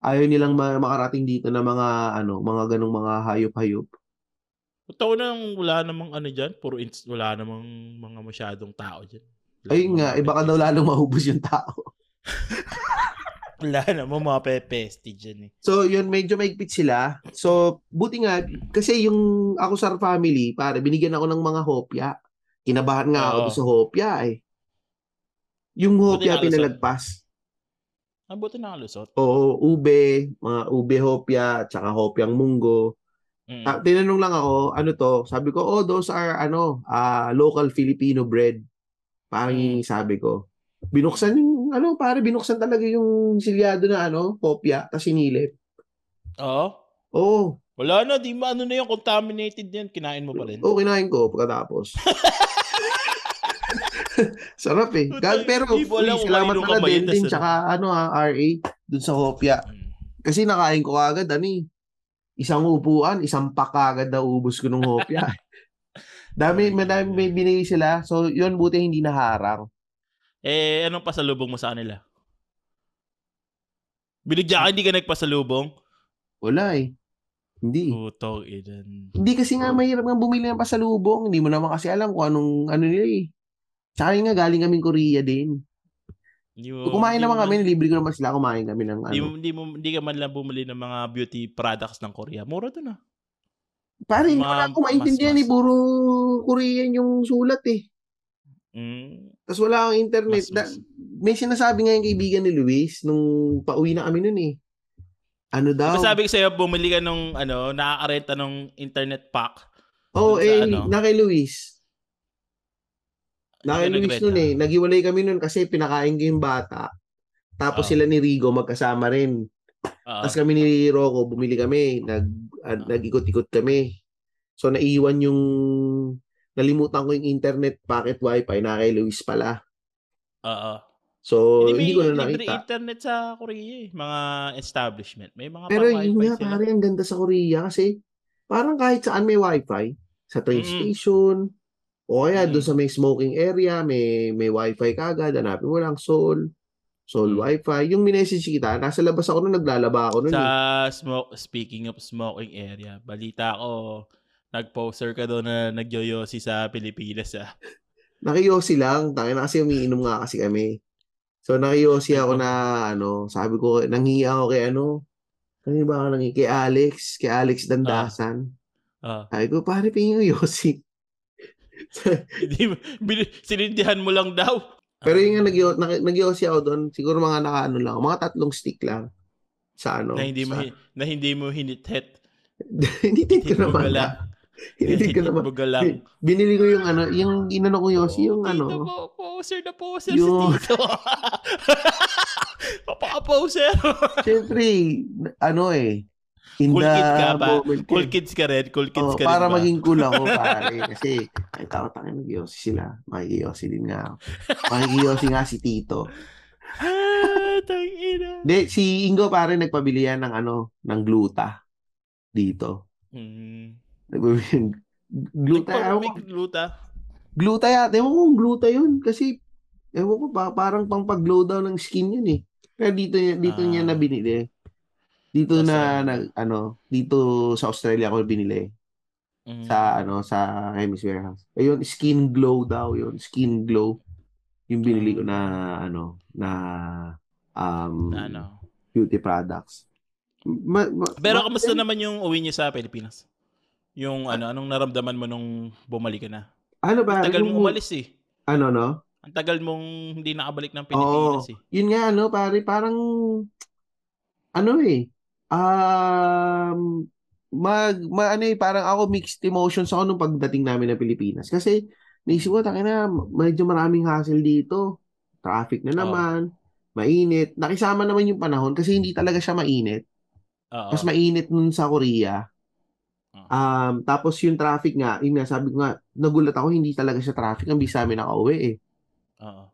Speaker 1: Ayaw nilang ma- makarating dito na mga ano, mga ganong mga hayop-hayop.
Speaker 3: Totoo na wala namang ano dyan. Puro ins- wala namang mga masyadong tao. Wala
Speaker 1: Ayun nga,
Speaker 3: mga
Speaker 1: eh baka daw lalong mahubos yung tao. [laughs]
Speaker 3: Wala namang mga pepeste dyan eh.
Speaker 1: So, yun, medyo maigpit sila. So, buti nga, kasi yung ako sa family, pare, binigyan ako ng mga hopya. Kinabahan nga ako
Speaker 3: Oo.
Speaker 1: doon sa hopya eh. Yung
Speaker 3: Buti
Speaker 1: hopya
Speaker 3: nakalusot.
Speaker 1: pinalagpas.
Speaker 3: Ang buti nakalusot.
Speaker 1: Oo, ube, mga ube hopya, tsaka hopyang munggo.
Speaker 3: Mm.
Speaker 1: Ta- tinanong lang ako, ano to? Sabi ko, oh, those are ano, ah local Filipino bread. Parang
Speaker 3: Mm.
Speaker 1: sabi ko. Binuksan yung, ano, pare, binuksan talaga yung silyado na ano, hopya, tapos sinilip.
Speaker 3: Oo.
Speaker 1: Oo,
Speaker 3: Wala na, di ba ano na yung contaminated yan, kinain mo pa rin.
Speaker 1: oo, kinain ko pagkatapos. [laughs] [laughs] Sarap eh. Gag, pero,
Speaker 3: kung
Speaker 1: salamat pala din, din,
Speaker 3: ano?
Speaker 1: tsaka ano ha, RA, dun sa hopya.
Speaker 3: Mm.
Speaker 1: Kasi nakain ko agad, ano eh. Isang upuan, isang pack agad na ubos ko ng hopya. [laughs] Dami, madami may binigay sila. So, yun, buti hindi naharang.
Speaker 3: Eh, anong pasalubong mo sa kanila? Binigyan ka, hindi ka nagpasalubong?
Speaker 1: Wala eh. Hindi.
Speaker 3: Putong ilan.
Speaker 1: Hindi kasi nga mahirap nga bumili ng pasalubong. Hindi mo naman kasi alam kung anong ano nila eh. Tsaka nga galing kaming Korea din.
Speaker 3: Hindi mo,
Speaker 1: kumain naman kami, libre ko naman sila kumain kami ng
Speaker 3: Hindi mo,
Speaker 1: ano.
Speaker 3: hindi mo, hindi ka man lang bumili ng mga beauty products ng Korea. Mura doon ah.
Speaker 1: Pare, hindi
Speaker 3: mga
Speaker 1: wala akong maintindihan eh. Puro Korean yung sulat eh.
Speaker 3: Mm.
Speaker 1: Tapos wala akong internet.
Speaker 3: Mas-
Speaker 1: Da-
Speaker 3: mas.
Speaker 1: may sinasabi nga yung kaibigan ni Luis nung pauwi na kami nun eh. Ano daw?
Speaker 3: Sabi ko sa'yo, bumili ka nung, ano, nakakarenta nung internet pack.
Speaker 1: Oo,
Speaker 3: sa
Speaker 1: eh,
Speaker 3: ano?
Speaker 1: na kay Luis. Na kay
Speaker 3: Ikaw
Speaker 1: Luis
Speaker 3: nagrenta.
Speaker 1: nun eh. Naghiwalay kami nun kasi pinakain ko yung bata. Tapos
Speaker 3: Oo.
Speaker 1: sila ni Rigo magkasama rin.
Speaker 3: Oo.
Speaker 1: Tapos kami ni Rocco, bumili kami. Nag, ah, nag-ikot-ikot kami. So, naiwan yung... Nalimutan ko yung internet packet wifi na kay Luis pala.
Speaker 3: Oo.
Speaker 1: So,
Speaker 3: hindi,
Speaker 1: hindi, ko na
Speaker 3: libre
Speaker 1: nakita.
Speaker 3: internet sa Korea eh. Mga establishment. May mga
Speaker 1: Pero yun nga, pare, ang ganda sa Korea kasi parang kahit saan may wifi. Sa train
Speaker 3: Mm.
Speaker 1: station, o kaya
Speaker 3: Mm.
Speaker 1: doon sa may smoking area, may may wifi kagad, hanapin mo lang Seoul. Seoul
Speaker 3: Mm.
Speaker 1: wifi. Yung minessage kita, nasa labas ako nung naglalaba ako nun.
Speaker 3: Sa
Speaker 1: eh.
Speaker 3: smoke, speaking of smoking area, balita ko, nag-poster ka doon na nagyoyosi sa Pilipinas ah. [laughs]
Speaker 1: Nakiyosi lang. Tayo na kasi umiinom nga kasi kami. So nakiyosi ako na ano, sabi ko, nanghiya ako kay ano, kanina ba ako nanghiya? Kay Alex, kay Alex Dandasan.
Speaker 3: Ah.
Speaker 1: Sabi ko, pare, pingin yung yosi.
Speaker 3: Mo- sinindihan mo lang daw.
Speaker 1: Pero yung nag, nagyosi ako doon, siguro mga nakaano lang, mga tatlong stick lang sa ano.
Speaker 3: na hindi mo
Speaker 1: sa,
Speaker 3: hi- na hindi mo hinit-hit. [laughs]
Speaker 1: Hinitid ko naman. Hinitid ko naman.
Speaker 3: Bugalang.
Speaker 1: Binili ko yung ano, yung inano ko yosi, yung ano.
Speaker 3: mo, poser na poser
Speaker 1: Yung-
Speaker 3: si Tito. [laughs] Papaka-poser.
Speaker 1: Siyempre, ano eh. In
Speaker 3: Cool kid ka ba?
Speaker 1: moment
Speaker 3: cool kids ka rin. Cool kids
Speaker 1: Oh,
Speaker 3: ka rin
Speaker 1: para
Speaker 3: ba?
Speaker 1: maging cool ako, [laughs] pare. Kasi, ay, tao tayo nagyosi sila. Makikiyosi din nga ako. Makikiyosi nga si Tito.
Speaker 3: ah, tangina.
Speaker 1: Hindi, si Ingo pare nagpabili yan ng ano, ng gluta. Dito.
Speaker 3: Hmm.
Speaker 1: Nagpabili ng gluta.
Speaker 3: Nagpa-
Speaker 1: Ewan
Speaker 3: may
Speaker 1: ko,
Speaker 3: gluta.
Speaker 1: gluta yata. Ewan ko kung gluta yun. Kasi, ewan ko pa, parang pang pag-glow down ng skin yun eh. Kaya dito, niya- dito niya
Speaker 3: Ah.
Speaker 1: na binili. Dito na,
Speaker 3: Australia.
Speaker 1: na, ano, dito sa Australia ko binili.
Speaker 3: Hmm.
Speaker 1: Sa, ano, sa Chemist Warehouse. Ayun, skin glow daw yun. Skin glow. Yung binili ko na, ano, na, um,
Speaker 3: Na ano.
Speaker 1: beauty products. Ma, ma,
Speaker 3: Pero
Speaker 1: ma-
Speaker 3: kamusta naman yung uwi niyo sa Pilipinas? Yung ano, anong naramdaman mo nung bumalik ka na?
Speaker 1: Ano ba?
Speaker 3: Ang tagal
Speaker 1: yung-
Speaker 3: mong umalis eh.
Speaker 1: Ano, no?
Speaker 3: Ang tagal mong hindi nakabalik ng Pilipinas eh.
Speaker 1: Yun nga, ano, pare, parang, ano eh, um, mag, ma, ano eh, parang ako mixed emotions ako nung pagdating namin ng Pilipinas. Kasi, naisip ko, takin na, medyo maraming hassle dito. Traffic na naman, mainit. Nakisama naman yung panahon kasi hindi talaga siya mainit.
Speaker 3: Oo.
Speaker 1: Mas mainit nun sa Korea.
Speaker 3: Oo.
Speaker 1: Um, tapos yung traffic nga, yun nga, sabi ko nga, nagulat ako, hindi talaga siya traffic. Ang bisa namin nakauwi eh.
Speaker 3: Oo.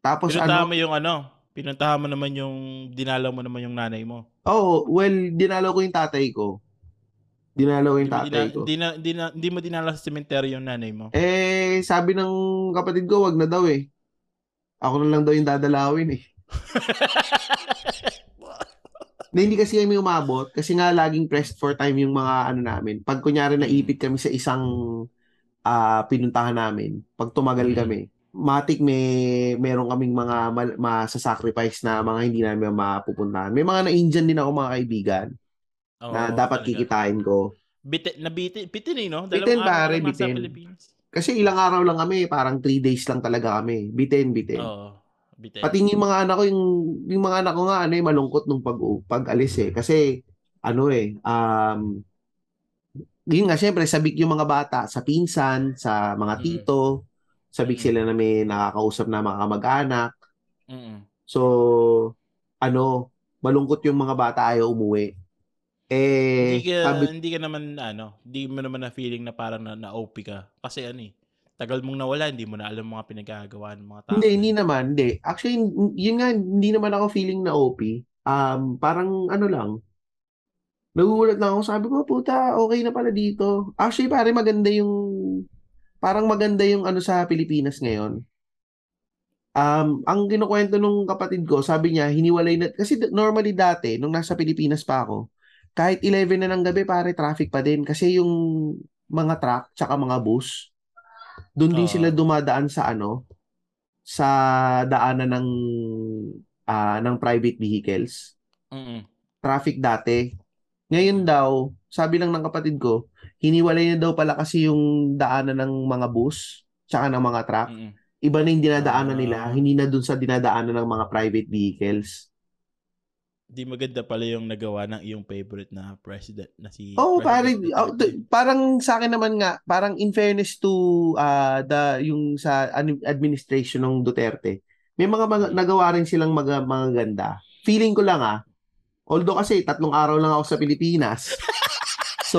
Speaker 1: Tapos
Speaker 3: Pinuntahan
Speaker 1: ano,
Speaker 3: mo yung ano, pinuntahan mo naman yung, dinalaw mo naman yung nanay mo.
Speaker 1: oh, well, dinalaw ko yung tatay ko. Dinalaw ko yung tatay
Speaker 3: dina,
Speaker 1: ko.
Speaker 3: di, na, di, mo dinala sa cemetery yung nanay mo.
Speaker 1: Eh, sabi ng kapatid ko, wag na daw eh. Ako na lang daw yung dadalawin eh. [laughs] Na hindi kasi kami umabot kasi nga laging pressed for time yung mga ano namin. Pag kunyari naipit kami sa isang ah, pinuntahan namin, pag tumagal
Speaker 3: Mm.
Speaker 1: kami, matik may meron kaming mga mal- masasacrifice na mga hindi namin mapupuntahan. May mga na-Indian din ako mga kaibigan
Speaker 3: Oo,
Speaker 1: na dapat
Speaker 3: talaga.
Speaker 1: kikitain ko.
Speaker 3: Biti, nabiti, bitin eh, no?
Speaker 1: Bitin,
Speaker 3: Dalawang araw
Speaker 1: pare, bitin. Kasi ilang araw lang kami, parang three days lang talaga kami. Bitin, bitin.
Speaker 3: Oo. Bitin.
Speaker 1: Pati yung mga anak ko, yung, yung mga anak ko nga, ano eh, malungkot nung pag, pag-alis eh. Kasi, ano eh, um, yun nga, syempre, sabik yung mga bata sa pinsan, sa mga
Speaker 3: Mm.
Speaker 1: tito, sabik
Speaker 3: Mm.
Speaker 1: sila na may nakakausap na mga kamag-anak.
Speaker 3: Mm-mm.
Speaker 1: So, ano, malungkot yung mga bata ayaw umuwi. Eh,
Speaker 3: hindi ka
Speaker 1: sabi,
Speaker 3: hindi ka naman ano, hindi mo naman na feeling na parang na, na-OP ka. Kasi ano eh, tagal mong nawala, hindi mo na alam mga pinagagawa ng mga tao.
Speaker 1: hindi, hindi naman, hindi. Actually, yun nga, hindi naman ako feeling na OP. Um, parang ano lang, nagugulat lang ako. Sabi ko, puta, okay na pala dito. Actually, pare, maganda yung, parang maganda yung ano sa Pilipinas ngayon. Um, ang kinukwento nung kapatid ko, sabi niya, hiniwalay na, kasi normally dati, nung nasa Pilipinas pa ako, kahit 11 na ng gabi, pare, traffic pa din. Kasi yung mga truck, tsaka mga bus, doon din
Speaker 3: Oo.
Speaker 1: sila dumadaan sa ano, sa daanan ng, ah, ng private vehicles
Speaker 3: Mm-mm.
Speaker 1: traffic dati. Ngayon daw, sabi lang ng kapatid ko, hiniwalay na daw pala kasi yung daanan ng mga bus tsaka ng mga truck.
Speaker 3: Mm-mm.
Speaker 1: Iba na yung dinadaanan
Speaker 3: Ah.
Speaker 1: nila, hindi na dun sa dinadaanan ng mga private vehicles.
Speaker 3: Di maganda pala yung nagawa ng iyong favorite na president na si
Speaker 1: Oh,
Speaker 3: President
Speaker 1: parang oh, t- parang sa akin naman nga, parang in fairness to ah, the yung sa administration ng Duterte, may mga, mga nagawa rin silang mga mga ganda. Feeling ko lang ah, although kasi tatlong araw lang ako sa Pilipinas. [laughs] so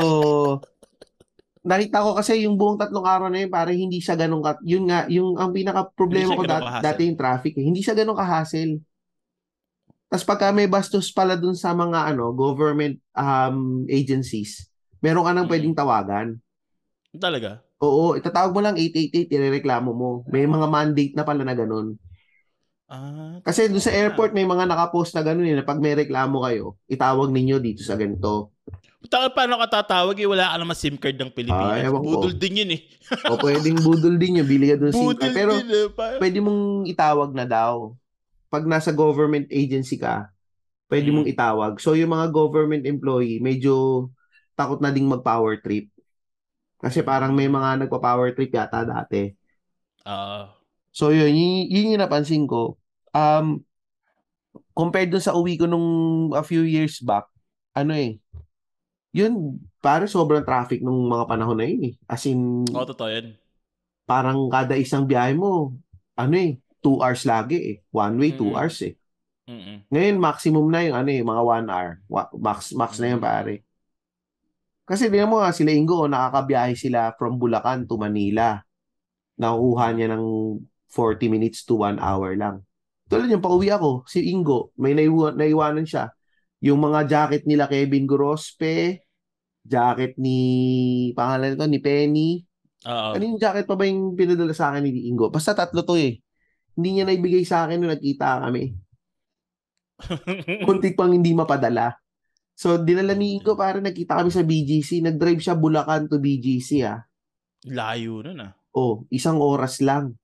Speaker 1: nakita ko kasi yung buong tatlong araw na yun, parang hindi siya ganun ka, yun nga, yung ang pinaka problema ko dat-
Speaker 3: ka-hassle.
Speaker 1: dati yung traffic eh. Hindi siya ganun ka-hassle. Tapos pagka may bastos pala dun sa mga ano, government um, agencies, meron ka nang
Speaker 3: Mm.
Speaker 1: pwedeng tawagan.
Speaker 3: Talaga?
Speaker 1: Oo, itatawag mo lang 888, irereklamo mo. May mga mandate na pala na ganun.
Speaker 3: Ah,
Speaker 1: Kasi doon sa airport may mga nakapost na ganun eh, na pag may reklamo kayo, itawag ninyo dito sa ganito.
Speaker 3: Ta- paano ka tatawag eh? Wala ka naman SIM card ng Pilipinas.
Speaker 1: Ah, ko.
Speaker 3: Budol din yun eh.
Speaker 1: O pwedeng budol din yun, bili ka doon SIM card. Pero
Speaker 3: din eh. Pa-
Speaker 1: pwede mong itawag na daw. Pag nasa government agency ka, pwede
Speaker 3: Mm.
Speaker 1: mong itawag. So yung mga government employee, medyo takot na ding mag-power trip. Kasi parang may mga nagpa-power trip yata dati.
Speaker 3: Ah,
Speaker 1: So yun, yun, yun yung napansin ko. Um, compared dun sa uwi ko nung a few years back, ano eh, yun, pare sobrang traffic nung mga panahon na yun eh. As in,
Speaker 3: Oo, totoo yan.
Speaker 1: parang kada isang biyahe mo, ano eh, two hours lagi eh. One way, two
Speaker 3: Mm.
Speaker 1: hours eh.
Speaker 3: Mm-mm.
Speaker 1: Ngayon, maximum na yung ano eh, mga one hour. Max, max na yun, pare. Kasi tingnan mo nga, sila Ingo, nakakabiyahe sila from Bulacan to Manila. Nakukuha niya ng 40 minutes to 1 hour lang. Tulad yung pauwi ako, si Ingo, may naiwa, naiwanan siya. Yung mga jacket nila Kevin Gorospe, jacket ni, pangalan ko, ni Penny.
Speaker 3: Oo.
Speaker 1: Ano yung jacket pa ba yung pinadala sa akin ni Ingo? Basta tatlo to eh. Hindi niya naibigay sa akin nung nagkita kami. [laughs] Kunti pang hindi mapadala. So, dinala ni Ingo para nagkita kami sa BGC. Nag-drive siya Bulacan to BGC ah.
Speaker 3: Layo nun ah.
Speaker 1: Oh, isang oras lang.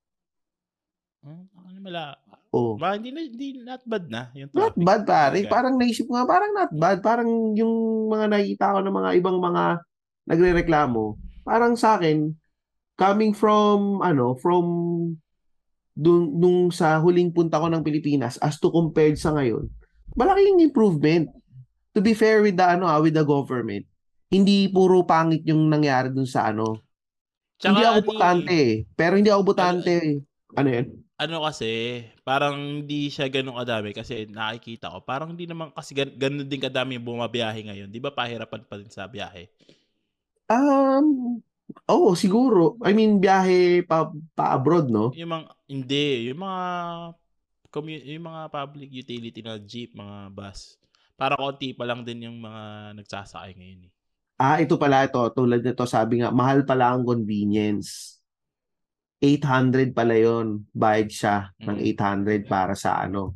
Speaker 3: Hmm, Ano mala?
Speaker 1: Oh.
Speaker 3: Ba, hindi na, hindi, not bad na. Yung
Speaker 1: Not
Speaker 3: traffic.
Speaker 1: bad pare.
Speaker 3: Okay.
Speaker 1: Parang naisip ko nga, parang not bad. Parang yung mga nakikita ko ng mga ibang mga nagre-reklamo, parang sa akin, coming from, ano, from dun, nung sa huling punta ko ng Pilipinas as to compared sa ngayon, malaking improvement. To be fair with the, ano, ah, with the government, hindi puro pangit yung nangyari dun sa ano.
Speaker 3: Tsaka
Speaker 1: hindi ako
Speaker 3: ano
Speaker 1: butante
Speaker 3: eh,
Speaker 1: eh. Pero hindi ako butante eh. Ano yan?
Speaker 3: Ano kasi, parang hindi siya ganun kadami kasi nakikita ko, parang hindi naman kasi gan- ganun din kadami yung bumabiyahe ngayon. Di ba pahirapan pa din sa biyahe?
Speaker 1: Um, oh, siguro. I mean, biyahe pa, pa abroad, no?
Speaker 3: Yung mga, hindi, yung mga, commu- yung mga public utility na jeep, mga bus. Para konti pa lang din yung mga nagsasakay ngayon eh.
Speaker 1: Ah, ito pala ito. Tulad nito, sabi nga, mahal pala ang convenience. 800 pala yon Bayad siya ng
Speaker 3: Mm.
Speaker 1: 800 para sa ano.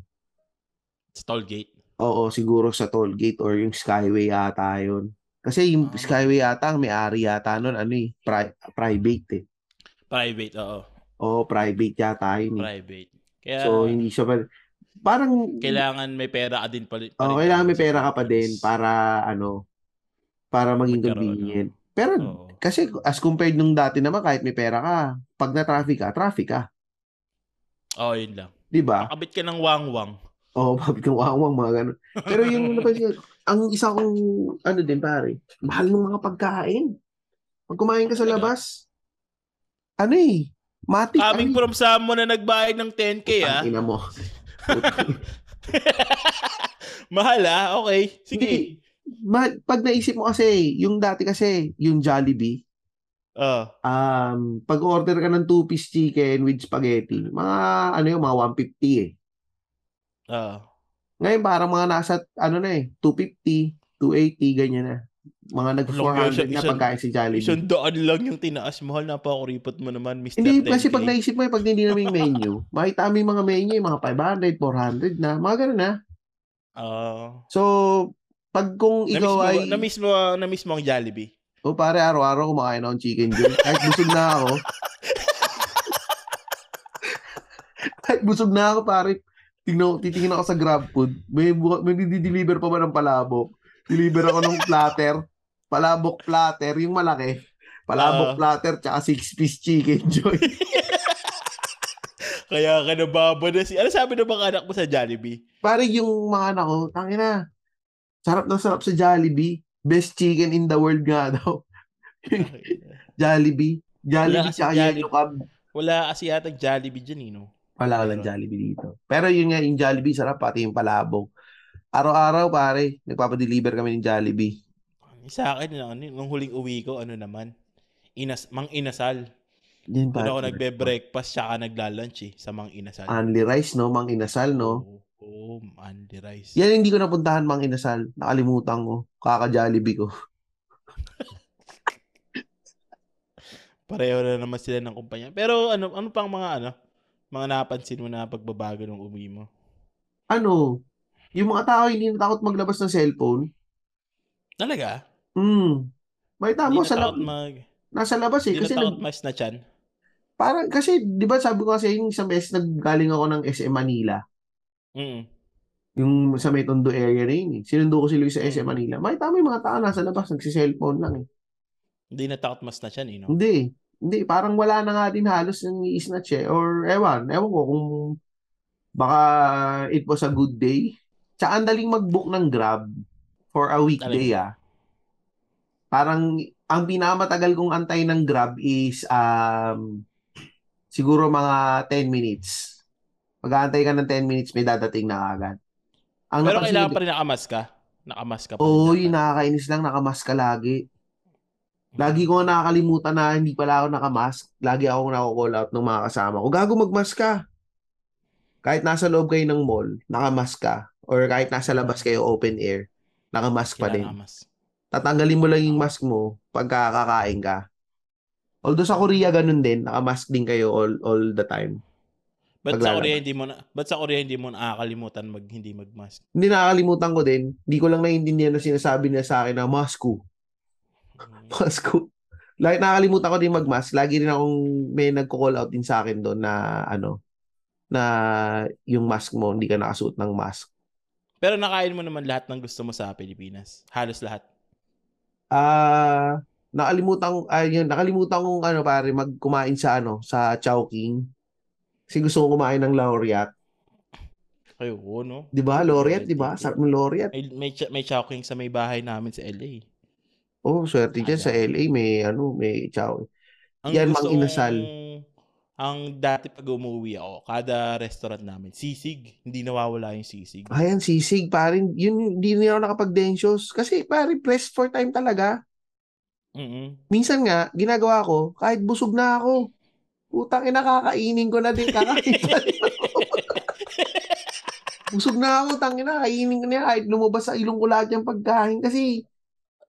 Speaker 3: Sa toll gate.
Speaker 1: Oo, siguro sa toll gate or yung Skyway yata yun. Kasi yung
Speaker 3: Ah.
Speaker 1: Skyway yata, ang may-ari yata nun, ano eh, pri- private eh.
Speaker 3: Private, oo.
Speaker 1: Oo, private yata yun eh.
Speaker 3: Private. Kaya,
Speaker 1: So, hindi siya pa, parang,
Speaker 3: kailangan may pera ka din pala.
Speaker 1: oh, kailangan may pera ka pa din para, ano, para maging convenient. Pero,
Speaker 3: Oo.
Speaker 1: kasi as compared nung dati naman, kahit may pera ka, pag na-traffic ka, traffic ka.
Speaker 3: Oo, yun lang.
Speaker 1: Di ba?
Speaker 3: Kakabit ka ng wangwang.
Speaker 1: Oo, oh, mabit kang wawang, mga ganun. Pero yung [laughs] napansin, ang isa kong, ano din pare, mahal ng mga pagkain. Pag kumain ka sa labas, ano eh, matik.
Speaker 3: Coming from someone na nagbayad ng 10k ah.
Speaker 1: Ina mo. [laughs]
Speaker 3: Mahal ah, okay. Sige.
Speaker 1: Hindi. Ma- pag naisip mo kasi, yung dati kasi, yung Jollibee,
Speaker 3: Oh.
Speaker 1: um, pag order ka ng two-piece chicken with spaghetti, mga, ano yung mga 150 eh.
Speaker 3: Oh.
Speaker 1: Ngayon parang mga nasa, ano na eh, 250, 280, ganyan na. Mga nag-400 na
Speaker 3: Isang-
Speaker 1: pagkain si Jollibee.
Speaker 3: Isang daan lang yung tinaas. Mahal na pa kuripot mo naman, Mr.
Speaker 1: Hindi,
Speaker 3: 10K.
Speaker 1: kasi pag naisip mo, eh, pag hindi namin menu, [laughs] makita mo yung mga menu, yung mga 500, 400 na, mga ganun na.
Speaker 3: Ah.
Speaker 1: So, pag kung ikaw
Speaker 3: mo,
Speaker 1: ay,
Speaker 3: ba- na-miss mo, na-miss mo ang Jollibee.
Speaker 1: o pare, araw-araw kumakain ako ng chicken joy. Kahit busog na ako. [laughs] Kahit busog na ako, pare, tingnan, titingin ako sa grab food. May, may deliver pa ba ng palabok? Deliver ako ng platter. Palabok platter, yung malaki. Palabok
Speaker 3: Ah.
Speaker 1: platter, tsaka six-piece chicken joy. [laughs]
Speaker 3: Kaya ka nababa na si... Ano sabi ng mga anak mo sa Jollibee?
Speaker 1: Pare, yung mga anak ko, tangina, sarap na sarap sa Jollibee. Best chicken in the world nga [laughs] daw. Jollibee. Jollibee tsaka
Speaker 3: Jollibee.
Speaker 1: Yellow Cab.
Speaker 3: Wala kasi yata Jollibee dyan, eh, no?
Speaker 1: Wala walang Jollibee dito. Pero yun nga, yung Jollibee, sarap pati yung palabok. Araw-araw, pare, nagpapadeliver kami ng Jollibee.
Speaker 3: Sa akin, ano, nung huling uwi ko, ano naman, inas, mang inasal.
Speaker 1: Yan,
Speaker 3: Doon
Speaker 1: pare.
Speaker 3: ako nagbe-breakfast, tsaka nagla-lunch eh, sa mang inasal.
Speaker 1: Only rice, no? Mang inasal, no?
Speaker 3: Oo, oh, Andy Rice.
Speaker 1: Yan, hindi ko napuntahan mang inasal. Nakalimutan ko. Kaka-Jollibee ko. [laughs]
Speaker 3: Pareho na naman sila ng kumpanya. Pero ano, ano pang mga ano, mga napansin mo na pagbabago nung uwi mo?
Speaker 1: Ano? Yung mga tao hindi natakot maglabas ng cellphone.
Speaker 3: Talaga?
Speaker 1: Hmm. May tamo sa lab-
Speaker 3: mag...
Speaker 1: nasa labas eh.
Speaker 3: Hindi
Speaker 1: Kasi
Speaker 3: na takot
Speaker 1: nag,
Speaker 3: mas na chan?
Speaker 1: parang, kasi, di ba sabi ko kasi yung isang beses naggaling ako ng SM Manila.
Speaker 3: Mm.
Speaker 1: Yung sa may Tondo area na yun eh. Sinundo ko si Luis sa SM
Speaker 3: Mm.
Speaker 1: Manila. May tama yung mga tao nasa labas, nagsi-cellphone lang eh.
Speaker 3: Hindi na takot mas na chan eh, no?
Speaker 1: Hindi. Hindi. Parang wala na nga din halos yung i-snatch eh. Or ewan. Ewan ko kung baka it was a good day. Tsaka ang daling mag-book ng Grab for a weekday ah. Parang ang pinakamatagal kong antay ng Grab is um, siguro mga 10 minutes. Mag-aantay ka ng 10 minutes, may dadating na agad. Ang
Speaker 3: Pero kailangan pa rin nakamask ka. Nakamask ka pa
Speaker 1: Oo, yung
Speaker 3: dapat.
Speaker 1: nakakainis lang, nakamask ka lagi. Lagi ko nakakalimutan na hindi pala ako nakamask. Lagi ako nako-call out ng mga kasama ko. Gago magmask ka. Kahit nasa loob kayo ng mall, nakamask ka. Or kahit nasa labas kayo open air, nakamask pa din.
Speaker 3: Nakamask.
Speaker 1: Tatanggalin mo lang yung mask mo pagka kakain ka. Although sa Korea ganun din, nakamask din kayo all all the time.
Speaker 3: Ba't sa. Korea hindi mo na, ba't sa Korea hindi mo nakakalimutan mag hindi magmask?
Speaker 1: Hindi nakakalimutan ko din. Hindi ko lang naiintindihan na sinasabi niya sa akin na mask ko. [laughs] Mask ko. Lagi nakakalimutan ko din magmask. Lagi rin akong may nagko-call out din sa akin doon na ano na yung mask mo hindi ka nakasuot ng mask.
Speaker 3: Pero nakain mo naman lahat ng gusto mo sa Pilipinas. Halos lahat.
Speaker 1: Ah, nakalimutan ko ayun, nakalimutan kong ano pare magkumain sa ano sa Chowking. Kasi gusto ko kumain ng Laureate.
Speaker 3: Ay, oo, no?
Speaker 1: 'Di ba? Laureate, 'di ba? Sarap ng Laureate.
Speaker 3: May, may, ch- may chowking sa may bahay namin sa LA.
Speaker 1: Oh, swerte diyan sa. LA may ano, may Chow.
Speaker 3: Ang
Speaker 1: Yan, Mang Inasal.
Speaker 3: kong- ang dati pag umuwi ako, kada restaurant namin, sisig. Hindi nawawala yung sisig.
Speaker 1: Ayan, sisig, parin. Yun, hindi na ako nakapag-densyos. Kasi, pare, press for time talaga.
Speaker 3: mm
Speaker 1: Minsan nga, ginagawa ko, kahit busog na ako, putang ina, kakainin ko na din. Kakain pa [laughs] busog na ako, tangina, kainin ko na yan. Kahit lumabas sa ilong ko lahat yung pagkain. Kasi,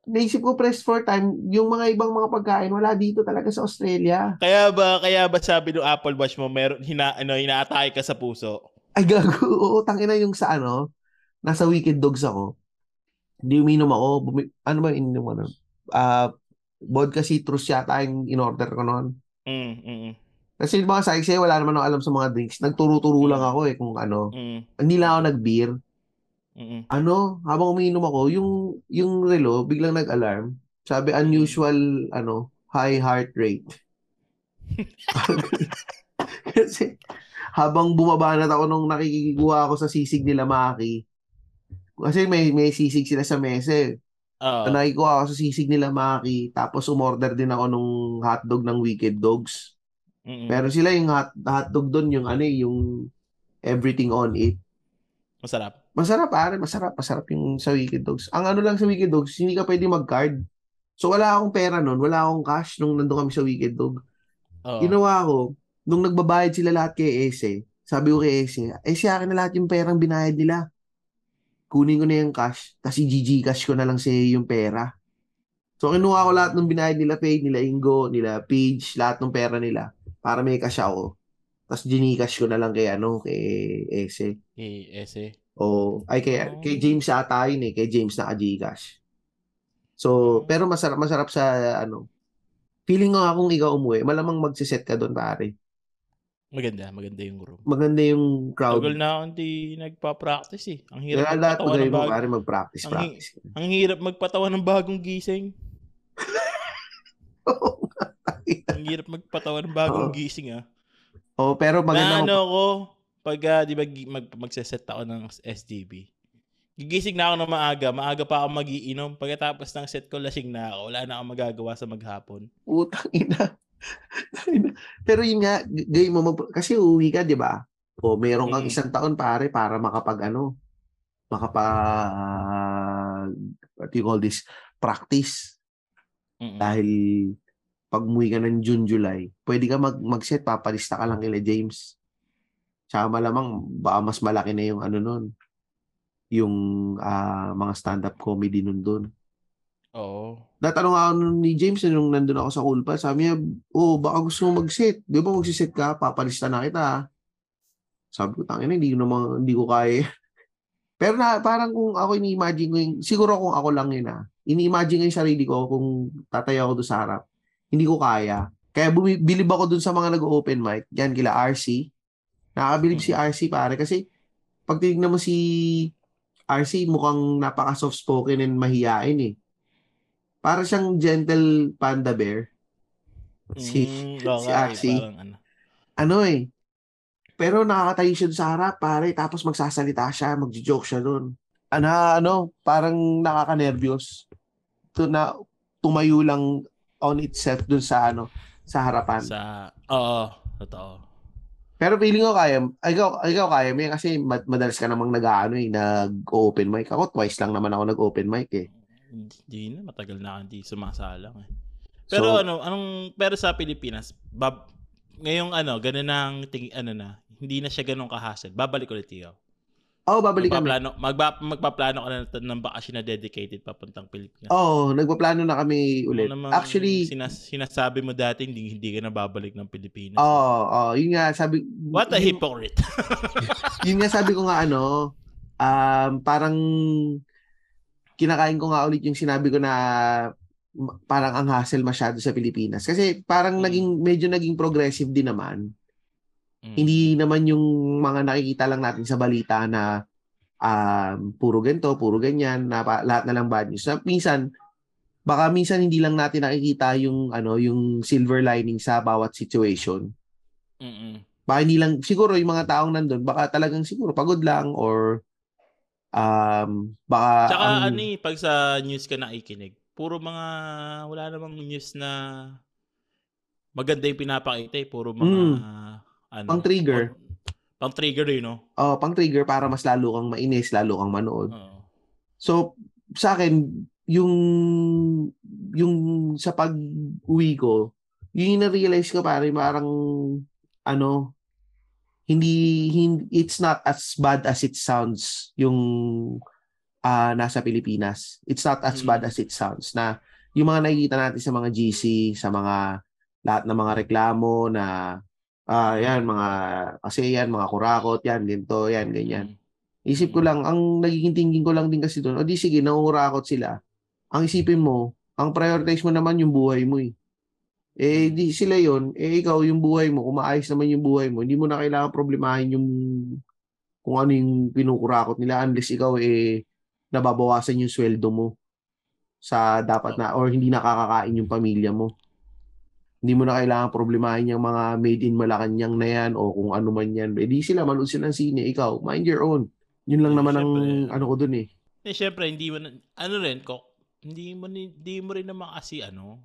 Speaker 1: naisip ko press for time, yung mga ibang mga pagkain, wala dito talaga sa Australia.
Speaker 3: Kaya ba, kaya ba sabi ng Apple Watch mo, meron, hina, ano, inaatake ka sa puso?
Speaker 1: Ay, gago. [laughs] Oo, tangina yung sa ano, nasa Wicked Dogs ako. Hindi uminom ako. Bumi- ano ba ininom nun? Ah, vodka citrus yata yung in-order ko noon.
Speaker 3: Mm, mm, mm,
Speaker 1: Kasi yung mga saiksi, wala naman ako alam sa mga drinks. Nagturo-turo lang ako eh kung ano.
Speaker 3: mm,
Speaker 1: Hindi lang ako nag-beer.
Speaker 3: mm, mm.
Speaker 1: Ano, habang umiinom ako, yung yung relo biglang nag-alarm. Sabi unusual ano, high heart rate. [laughs] Kasi habang bumaba na ako nung nakikikuha ako sa sisig nila Maki, kasi may, may sisig sila sa mesa eh. So, nakikuha ako sa sisig nila Maki, tapos umorder din ako nung hotdog ng Wicked Dogs.
Speaker 3: Mm-mm.
Speaker 1: Pero sila yung hot, hotdog doon, yung ano eh, yung everything on it.
Speaker 3: Masarap.
Speaker 1: Masarap pare, masarap, masarap yung sa Wicked Dogs. Ang ano lang sa Wicked Dogs, hindi ka pwede mag-card. So wala akong pera noon, wala akong cash nung nandun kami sa Wicked Dog.
Speaker 3: Oo.
Speaker 1: Ginawa ko, nung nagbabayad sila lahat kay Ese, sabi ko kay Ese, Ese akin na lahat yung perang binayad nila. Kunin ko na yung cash, tapos i-GG cash ko na lang sa yung pera. So kinuha ko lahat ng binayad nila, paid nila Ingo, nila Page, lahat ng pera nila para may cash ako. Tapos gcash ko na lang kay ano, kay Ese.
Speaker 3: Eh, ese.
Speaker 1: O, ay kay,
Speaker 3: Oh.
Speaker 1: kay James ata yun eh. Kay James naka Gcash. So, pero masarap, masarap sa ano. Feeling ko nga kung ikaw umuwi, malamang magsiset ka doon pare.
Speaker 3: Maganda, maganda yung room.
Speaker 1: Maganda yung crowd.
Speaker 3: Tagal na hindi nagpa-practice eh. Ang hirap
Speaker 1: Kaya lahat
Speaker 3: magpatawa
Speaker 1: magawin
Speaker 3: ng
Speaker 1: mo pare mag-practice,
Speaker 3: Ang
Speaker 1: practice.
Speaker 3: Ang hirap magpatawa ng bagong gising. [laughs] [laughs] [laughs] Ang hirap magpatawa ng bagong
Speaker 1: Oo.
Speaker 3: gising ah.
Speaker 1: oh, pero maganda
Speaker 3: ano ko, pag ah, di ba mag, magseset ako ng SDB, gigising na ako ng maaga, maaga pa ako magiinom. Pagkatapos ng set ko, lasing na ako. Wala na akong magagawa sa maghapon.
Speaker 1: Utang ina. [laughs] Pero yun nga, g- gawin mo, mag- kasi uuwi ka, di ba? O meron kang isang taon pare para makapag ano, makapag, what do you call this, practice.
Speaker 3: Mm-mm.
Speaker 1: Dahil pag umuwi ka ng June, July, pwede ka mag, mag-set, papalista ka lang kila James. Tsaka malamang, baka mas malaki na yung ano nun, yung ah, mga stand-up comedy nun doon.
Speaker 3: Oo.
Speaker 1: Natanong ako nun ni James nung nandun ako sa Ulpa, sabi niya, oh, baka gusto mo mag-set. Di ba mag-set ka? Papalista na kita. Sabi ko, tangina, hindi ko naman, hindi ko kaya. [laughs] Pero na, parang kung ako ini-imagine ko yung, siguro kung ako lang yun ah, ini-imagine ko yung sarili ko kung tatayo ako doon sa harap. Hindi ko kaya. Kaya bumibilib ako doon sa mga nag-open mic. Yan, kila RC. Nakakabilib si RC pare kasi pag tinignan mo si RC mukhang napaka soft spoken and mahiyain eh. Para siyang gentle panda bear. Si,
Speaker 3: Mm,
Speaker 1: si RC.
Speaker 3: Parang ano.
Speaker 1: ano eh. Pero nakakatayo siya sa harap, pare. Tapos magsasalita siya, magjo-joke siya doon. Ano, ano, parang nakaka-nervyos. To na tumayo lang on itself doon sa ano, sa harapan.
Speaker 3: Sa, oo, totoo.
Speaker 1: Pero feeling ko kaya, ikaw, ikaw kaya mo kasi mad- madalas ka namang nag-ano eh, nag-open mic. Ako twice lang naman ako nag-open mic eh.
Speaker 3: Hindi na, matagal na hindi sumasalang eh. Pero
Speaker 1: So-
Speaker 3: ano, anong, pero sa Pilipinas, bab, ngayong ano, ganun ang ting, ano na, hindi na siya ganun ka-hassle. Babalik ulit ikaw.
Speaker 1: Oo, oh, babalik kami.
Speaker 3: Magpaplano, magba, magpaplano ka na ng bakasyon na dedicated papuntang Pilipinas.
Speaker 1: Oo, oh, nagpaplano na kami ulit.
Speaker 3: Ano
Speaker 1: Actually,
Speaker 3: sinas, sinasabi mo dati hindi hindi ka na babalik ng Pilipinas.
Speaker 1: oo, oh, oh, yun nga, sabi...
Speaker 3: What a
Speaker 1: yun-
Speaker 3: hypocrite. [laughs]
Speaker 1: yun nga sabi ko nga ano, um, parang kinakain ko nga ulit yung sinabi ko na parang ang hassle masyado sa Pilipinas. Kasi parang
Speaker 3: Mm.
Speaker 1: naging, medyo naging progressive din naman.
Speaker 3: Mm.
Speaker 1: Hindi naman yung mga nakikita lang natin sa balita na um, puro ganito, puro ganyan, na pa- lahat na lang bad news. Na minsan, baka minsan hindi lang natin nakikita yung ano yung silver lining sa bawat situation.
Speaker 3: Mm-mm.
Speaker 1: Baka hindi lang, siguro yung mga taong nandun, baka talagang siguro pagod lang or um, baka
Speaker 3: Tsaka
Speaker 1: ang-
Speaker 3: ano eh, pag sa news ka nakikinig, puro mga, wala namang news na maganda yung pinapakita eh. Puro mga,
Speaker 1: Mm.
Speaker 3: Ano.
Speaker 1: Pang trigger.
Speaker 3: Pang trigger yun, no?
Speaker 1: oh, pang trigger para mas lalo kang mainis, lalo kang manood.
Speaker 3: Oo.
Speaker 1: So, sa akin, yung yung sa pag-uwi ko, yun yung na-realize ko pare, parang ano, hindi, hindi it's not as bad as it sounds yung ah, nasa Pilipinas. It's not as
Speaker 3: Mm.
Speaker 1: bad as it sounds na yung mga nakikita natin sa mga GC, sa mga lahat ng mga reklamo na ah yan mga kasi yan mga kurakot yan ganito yan ganyan
Speaker 3: Mm.
Speaker 1: Isip ko lang, ang nagiging thinking ko lang din kasi doon, o di sige, nangungurakot sila. Ang isipin mo, ang prioritize mo naman yung buhay mo eh. Eh, di sila yon eh ikaw yung buhay mo, kung maayos naman yung buhay mo, hindi mo na kailangan problemahin yung kung ano yung pinukurakot nila unless ikaw eh nababawasan yung sweldo mo sa dapat na or hindi nakakakain yung pamilya mo. Hindi mo na kailangan problemahin yung mga made in Malacanang na yan o kung ano man yan. Eh di sila, manood sila ng sine. Ikaw, mind your own. Yun lang
Speaker 3: Eh,
Speaker 1: naman ang
Speaker 3: syempre.
Speaker 1: ano ko dun eh.
Speaker 3: Eh, syempre, hindi mo, na- ano rin, ko, hindi mo, hindi mo rin naman kasi, ano,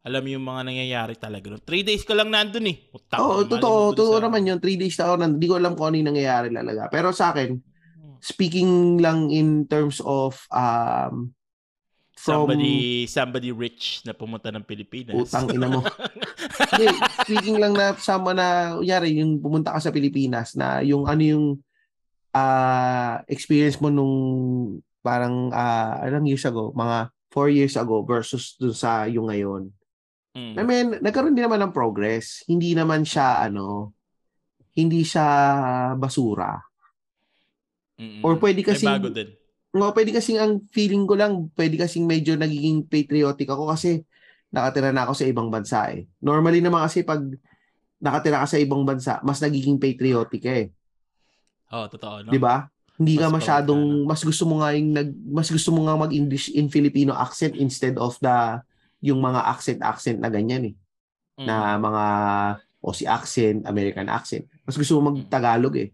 Speaker 3: alam yung mga nangyayari talaga. No? Three days ka lang nandun eh. Puta,
Speaker 1: Oo,
Speaker 3: mo
Speaker 1: totoo. Totoo
Speaker 3: sa-
Speaker 1: naman yun. Three days na ako nandun. Hindi ko alam kung ano yung nangyayari talaga. Pero sa akin, speaking lang in terms of um, from
Speaker 3: Somebody, somebody rich na pumunta ng Pilipinas.
Speaker 1: utang ina mo. [laughs] Hindi, speaking lang na sama na, kunyari, yung pumunta ka sa Pilipinas na yung ano yung ah experience mo nung parang uh, ilang years ago, mga four years ago versus dun sa yung ngayon.
Speaker 3: Mm.
Speaker 1: I mean, nagkaroon din naman ng progress. Hindi naman siya, ano, hindi siya basura.
Speaker 3: Mm-mm.
Speaker 1: Or pwede
Speaker 3: May
Speaker 1: kasi,
Speaker 3: bago din.
Speaker 1: No, pwede kasing ang feeling ko lang, pwede kasing medyo nagiging patriotic ako kasi nakatira na ako sa ibang bansa eh. Normally naman kasi pag nakatira ka sa ibang bansa, mas nagiging patriotic ka eh.
Speaker 3: Oo, totoo, no?
Speaker 1: 'Di ba? Hindi ka
Speaker 3: Mas
Speaker 1: masyadong
Speaker 3: proud
Speaker 1: mas gusto mo nga yung nag mas gusto mo nga mag-English in Filipino accent instead of the yung mga accent accent na ganyan eh.
Speaker 3: Mm.
Speaker 1: Na mga Aussie accent, American accent. Mas gusto mo mag-Tagalog eh.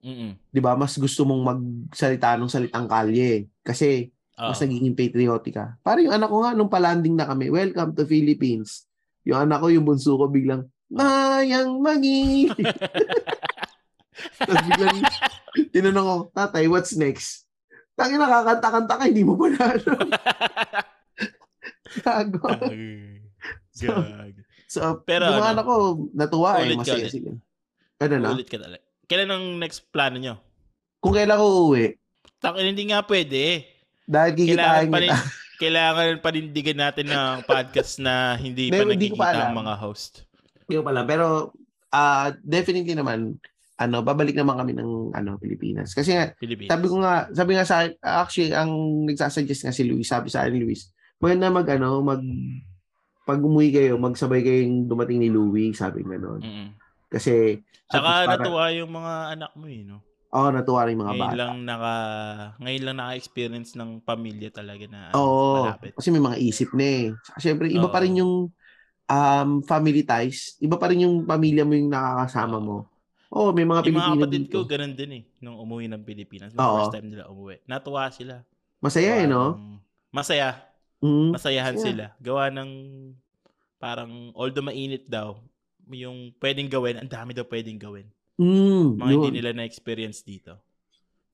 Speaker 3: Mm-mm.
Speaker 1: 'Di ba? Mas gusto mong magsalita ng salitang kalye kasi
Speaker 3: Oo.
Speaker 1: mas nagiging patriotic ka. Parang yung anak ko nga nung palanding na kami, welcome to Philippines. Yung anak ko, yung bunso ko biglang mayang magi. [laughs] Tapos biglang tinanong ko, tatay, what's next? Tangi nakakanta-kanta ka, hindi mo pa na. Gago.
Speaker 3: Gag. Gag.
Speaker 1: So,
Speaker 3: Pero
Speaker 1: yung
Speaker 3: ano,
Speaker 1: anak ko, natuwa eh, masaya sila. Ano na?
Speaker 3: Ulit ka talaga. Kailan ang next plano nyo?
Speaker 1: Kung kailan ko uuwi,
Speaker 3: Takin, hindi nga pwede.
Speaker 1: dahil
Speaker 3: Kailangan
Speaker 1: kikitain
Speaker 3: pa rin,
Speaker 1: kita.
Speaker 3: kailangan panindigan natin ng podcast na hindi pa
Speaker 1: Hindi, hindi ko pa
Speaker 3: nagkikita ang mga host.
Speaker 1: Hindi ko pala. Pero, ah definitely naman, ano, babalik naman kami ng ano, Pilipinas. Kasi nga,
Speaker 3: Philippines.
Speaker 1: sabi ko nga, sabi nga sa actually, ang nagsasuggest nga si Luis, sabi sa akin Luis, maganda mag, ano, mag, pag umuwi kayo, magsabay kayong dumating ni Louie, sabi nga noon.
Speaker 3: Mm-mm.
Speaker 1: Kasi, para-
Speaker 3: natuwa yung mga anak mo eh, no?
Speaker 1: Oo, natuwa rin mga
Speaker 3: Ngayon
Speaker 1: bata.
Speaker 3: lang naka ngayon lang naka-experience ng pamilya talaga na
Speaker 1: Oo,
Speaker 3: malapit.
Speaker 1: kasi may mga isip na eh. Saka Siyempre, iba pa
Speaker 3: Oo.
Speaker 1: rin yung um, family ties. Iba pa rin yung pamilya mo yung nakakasama
Speaker 3: Oo.
Speaker 1: mo. Oo, may mga
Speaker 3: Yung mga
Speaker 1: Pilipino
Speaker 3: kapatid
Speaker 1: dito.
Speaker 3: ko, ganun din eh. Nung umuwi ng Pilipinas.
Speaker 1: Oo.
Speaker 3: first time nila umuwi. Natuwa sila.
Speaker 1: Masaya eh,
Speaker 3: Gawa
Speaker 1: no?
Speaker 3: ng- Masaya.
Speaker 1: Mm.
Speaker 3: Masayahan
Speaker 1: Masaya.
Speaker 3: sila. Gawa ng parang although mainit daw, yung pwedeng gawin, ang dami daw pwedeng gawin.
Speaker 1: Mm,
Speaker 3: Mga
Speaker 1: yun.
Speaker 3: hindi nila na-experience dito.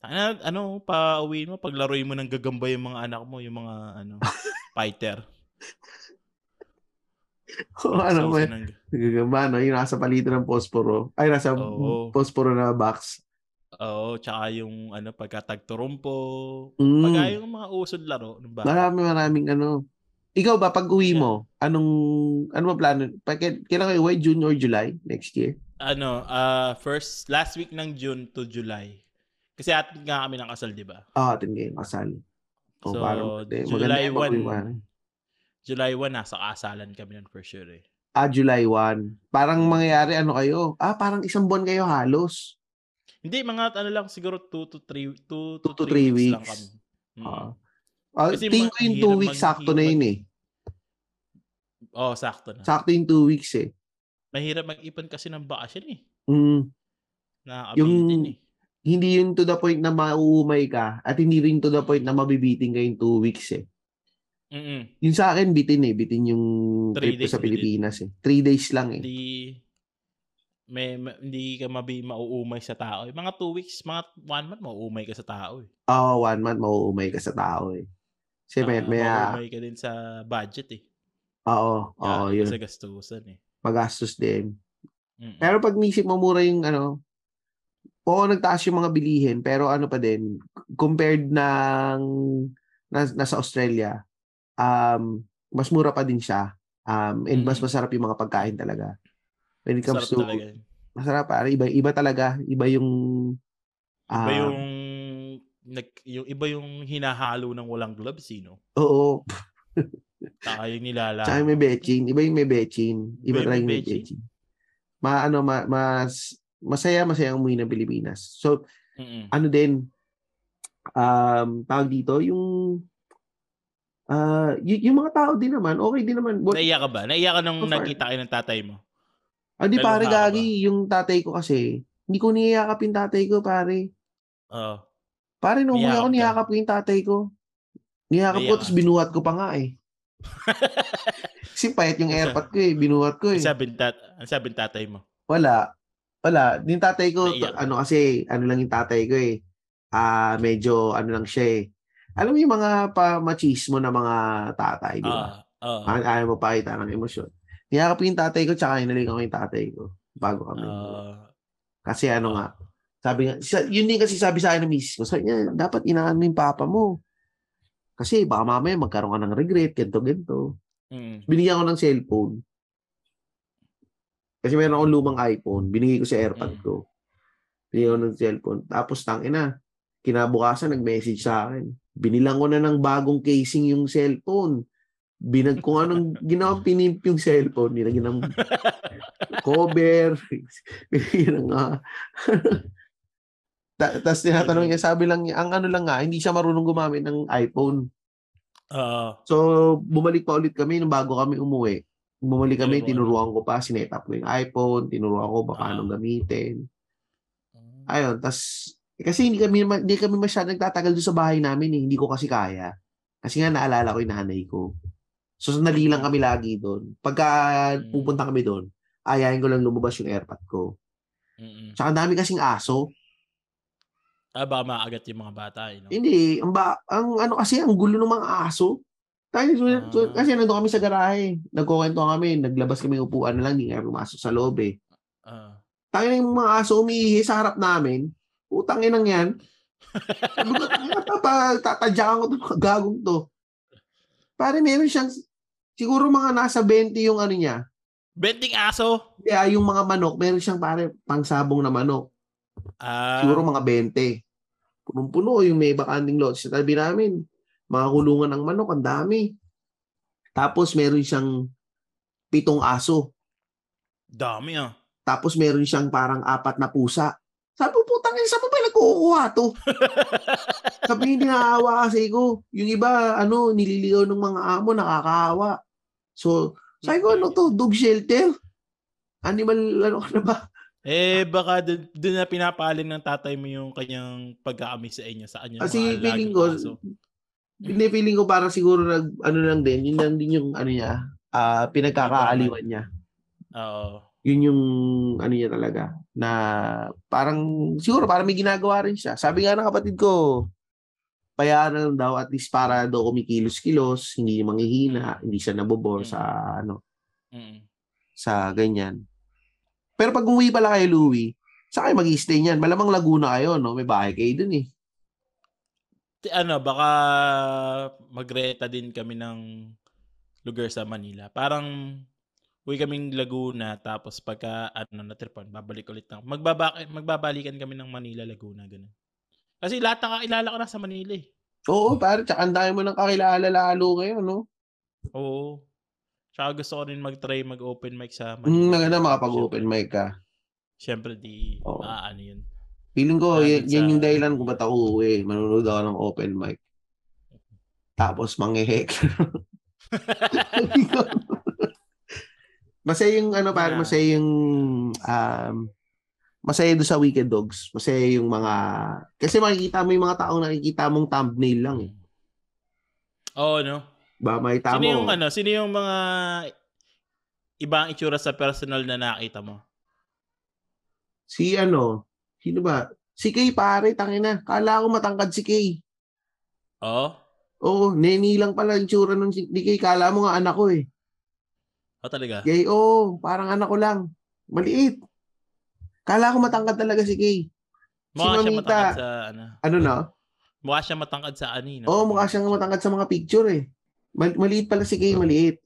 Speaker 3: Ano, ano pa uwiin mo, paglaruin mo ng gagamba yung mga anak mo, yung mga ano, [laughs] fighter. [laughs]
Speaker 1: Oo, ano
Speaker 3: Sauce ng-
Speaker 1: gagamba, no? Yung nasa palitan ng posporo. Ay, nasa
Speaker 3: Oo.
Speaker 1: posporo na box.
Speaker 3: Oo, tsaka yung ano, pagkatagturumpo.
Speaker 1: Mm.
Speaker 3: Pagka yung mga usod laro. Bata.
Speaker 1: Marami, maraming ano. Ikaw ba, pag uwi mo, anong, ano ba plano? Kailan kayo uwi? June or July next year?
Speaker 3: Ano, uh, first, last week ng June to July. Kasi atin nga kami ng kasal, di ba?
Speaker 1: Ah, atin kayo, kasal. O,
Speaker 3: So,
Speaker 1: parang, eh, maganda
Speaker 3: July
Speaker 1: yung mag-uwi
Speaker 3: 1.
Speaker 1: pa.
Speaker 3: July 1, nasa kasalan kami nun for sure eh.
Speaker 1: Ah, July 1. Parang mangyayari, ano kayo? Ah, parang isang buwan kayo halos.
Speaker 3: Hindi, mga ano lang, siguro 2 to 3 2 to
Speaker 1: Two to
Speaker 3: 3
Speaker 1: three
Speaker 3: weeks, lang
Speaker 1: weeks.
Speaker 3: kami. Mm.
Speaker 1: Ah. Ah,
Speaker 3: Kasi
Speaker 1: tingin ko yung
Speaker 3: mahirap
Speaker 1: 2 weeks, sakto na yun eh.
Speaker 3: Oo, sakto na.
Speaker 1: Sakto yung 2 weeks eh.
Speaker 3: Mahirap mag-ipon kasi ng bakasyon eh.
Speaker 1: Mm,
Speaker 3: Nakakabitin
Speaker 1: Yung-
Speaker 3: eh.
Speaker 1: hindi yun to the point na mauumay ka at hindi rin to the point na mabibiting ka yung 2 weeks eh.
Speaker 3: Mm-mm.
Speaker 1: Yung sa akin, bitin eh. Bitin yung
Speaker 3: Three
Speaker 1: trip ko sa
Speaker 3: bitin.
Speaker 1: Pilipinas eh. 3 days lang eh.
Speaker 3: Hindi may, ma- hindi ka mabi mauumay sa tao. eh. Mga 2 weeks, mga 1 month mauumay ka sa tao eh.
Speaker 1: Oo, one month mauumay ka sa tao eh. Kasi may,
Speaker 3: Ah,
Speaker 1: may, ah,
Speaker 3: mauumay ka din sa budget eh.
Speaker 1: Oo, oo,
Speaker 3: Galing ka
Speaker 1: yun.
Speaker 3: Sa gastusan eh.
Speaker 1: Magastos din.
Speaker 3: Mm-mm.
Speaker 1: Pero pag nisip mo mura yung ano, oo, nagtaas yung mga bilihin, pero ano pa din, compared ng na, nasa Australia, um, mas mura pa din siya. Um, and mas
Speaker 3: Mm.
Speaker 1: masarap yung mga pagkain talaga. When it comes
Speaker 3: Sarap
Speaker 1: to,
Speaker 3: talaga.
Speaker 1: masarap, pare, iba, iba talaga. Iba yung,
Speaker 3: Iba
Speaker 1: ah,
Speaker 3: yung nag, yung iba yung hinahalo ng walang gloves, sino?
Speaker 1: oo, [laughs]
Speaker 3: Saka yung nilala.
Speaker 1: tsaka may betchin. Iba yung may betchin. Iba
Speaker 3: may
Speaker 1: may betchin. Ma, ano, ma, mas, masaya, masaya umuwi ng Pilipinas. So,
Speaker 3: Mm-mm.
Speaker 1: ano din, um, tawag dito, yung Ah, y- yung mga tao din naman, okay din naman. But,
Speaker 3: Naiyak ka ba? Naiyak ka nung
Speaker 1: So
Speaker 3: nakita kayo ng tatay mo?
Speaker 1: ah, di pare gagi, yung tatay ko kasi, hindi ko niyayakap yung tatay ko, pare.
Speaker 3: Oo.
Speaker 1: Pare, nung
Speaker 3: Niyakap
Speaker 1: ako,
Speaker 3: ka?
Speaker 1: niyakap ko yung tatay ko. Niyakap ko, tapos binuhat ko pa nga eh. Kasi payat yung airpot ko eh, binuhat ko eh.
Speaker 3: Ang sabi, tat- ang sabi tatay mo?
Speaker 1: Wala. Wala. Yung tatay ko,
Speaker 3: Naiyak.
Speaker 1: ano kasi, ano lang yung tatay ko eh. Ah, medyo, ano lang siya eh. Alam mo yung mga pa-machismo na mga tatay, di ba?
Speaker 3: Oo.
Speaker 1: Ay, ayaw mo pakita ng emosyon. Niyakap ko yung tatay ko, tsaka inalikan ko yung tatay ko. Bago kami.
Speaker 3: Ah,
Speaker 1: Kasi ano nga, sabi nga, yun din kasi sabi sa akin ng misis ko, sabi niya, dapat inaan mo yung papa mo. Kasi baka mamaya magkaroon ka ng regret, ganito, ganito.
Speaker 3: mm.
Speaker 1: Binigyan ko ng cellphone. Kasi meron akong lumang iPhone. Binigay ko sa AirPod
Speaker 3: Mm.
Speaker 1: ko. Binigyan ko ng cellphone. Tapos tangina, kinabukasan nag-message sa akin. Binilang ko na ng bagong casing yung cellphone. Binag kung anong ginawa pinimp yung cellphone. Nilagyan ng [laughs] cover. Binigyan ng ah. [laughs] Ta- Tapos tinatanong niya, sabi lang niya, ang ano lang nga, hindi siya marunong gumamit ng iPhone.
Speaker 3: Oo.
Speaker 1: So, bumalik pa ulit kami nung bago kami umuwi. Bumalik kami,
Speaker 3: Tinuruan.
Speaker 1: ko pa, sinet up ko yung iPhone, tinuruan ko pa paano
Speaker 3: Ah.
Speaker 1: gamitin. Ayun, tas kasi hindi kami hindi kami masyadong nagtatagal doon sa bahay namin eh. Hindi ko kasi kaya. Kasi nga naalala ko yung nanay ko. So, sandali lang kami lagi doon. Pagka
Speaker 3: Mm.
Speaker 1: pupunta kami doon, ayahin ko lang lumabas yung airpot ko. Tsaka dami kasing aso.
Speaker 3: Ah, baka maagat yung mga bata, eh, no?
Speaker 1: Hindi, ang, ba, ang ano kasi, ang gulo ng mga aso. Tayo,
Speaker 3: Ah.
Speaker 1: kasi nandun kami sa garahe. Nagkukwento kami, naglabas kami upuan na lang, hindi kami pumasok sa loob eh.
Speaker 3: Ah.
Speaker 1: Tayo yung mga aso umiihi sa harap namin. Utangin nang yan. Sabi ko, "Tata- Tatadyakan ko itong mga gagong to. Pare, meron siyang, siguro mga nasa 20 yung ano niya.
Speaker 3: Benting aso!
Speaker 1: Kaya yung mga manok, meron siyang pare pangsabong na manok.
Speaker 3: Ah,
Speaker 1: Siguro mga 20. Punong-puno yung may bakanting lot sa tabi namin. Mga kulungan ng manok, ang dami. Tapos meron siyang pitong aso.
Speaker 3: dami ah.
Speaker 1: Tapos meron siyang parang apat na pusa. Sabi ko, putang ina, saan ba nagkukuha to? [laughs] Sabi hindi nakakawa kasi ko. Yung iba, ano, nililigaw ng mga amo, nakakawa. So, sabi ko, ano to? Dog shelter? Animal, ano ka na ba?
Speaker 3: Eh, baka dun, dun na pinapalin ng tatay mo yung kanyang pagkakami sa inyo sa kanya.
Speaker 1: Kasi feeling ko, hindi feeling ko parang siguro nag, ano lang din, yun lang din yung, ano niya, ah pinagkakaaliwan niya.
Speaker 3: Oo.
Speaker 1: Yun yung, ano niya talaga, na parang, siguro parang may ginagawa rin siya. Sabi nga ng kapatid ko, bayaran daw at least para daw kumikilos-kilos, hindi manghihina, hindi siya nabobor
Speaker 3: Mm.
Speaker 1: sa, ano,
Speaker 3: Mm.
Speaker 1: sa ganyan. Pero pag umuwi pala kayo, Louie, saan kayo mag-stay niyan? Malamang Laguna kayo, no? May bahay kayo dun eh.
Speaker 3: Ano, baka magreta din kami ng lugar sa Manila. Parang uwi kaming Laguna tapos pagka ano na tripan, babalik ulit ng magbaba magbabalikan kami ng Manila, Laguna ganun. Kasi lahat ng kakilala ko na sa Manila eh.
Speaker 1: Oo, pare, tsaka ang dami mo nang kakilala lalo ngayon, no?
Speaker 3: Oo. Tsaka gusto ko rin mag-try mag-open mic sa
Speaker 1: Mm,
Speaker 3: Manila.
Speaker 1: maganda makapag-open mic ka.
Speaker 3: Siyempre di
Speaker 1: Oo.
Speaker 3: maaano yun.
Speaker 1: Feeling ko,
Speaker 3: Nandun
Speaker 1: yan, yan yung dahilan kung ba't ako uuwi. Manonood ako ng open mic. Tapos manghihek. [laughs] masaya yung ano pare,
Speaker 3: Yeah.
Speaker 1: masaya yung um, masaya doon sa Wicked Dogs. Masaya yung mga kasi makikita mo yung mga taong nakikita mong thumbnail lang eh.
Speaker 3: Oo, no?
Speaker 1: Ba, makita
Speaker 3: Sino
Speaker 1: mo.
Speaker 3: yung ano, sino yung mga ibang itsura sa personal na nakita mo?
Speaker 1: Si ano, sino ba? Si Kay pare, tangina. Kala ko matangkad si Kay.
Speaker 3: Oo?
Speaker 1: Oo, neni lang pala yung tsura nun si ni Kay. Kala mo nga anak ko eh.
Speaker 3: O talaga?
Speaker 1: Kay, oo, parang anak ko lang. Maliit. Kala ko matangkad talaga si Kay.
Speaker 3: Mukha siya
Speaker 1: Mamita.
Speaker 3: matangkad sa ano.
Speaker 1: Ano na?
Speaker 3: Mukha siya matangkad sa ani. No?
Speaker 1: Oo, mukha siyang matangkad sa mga picture eh. Mal- maliit pala si Kay, maliit.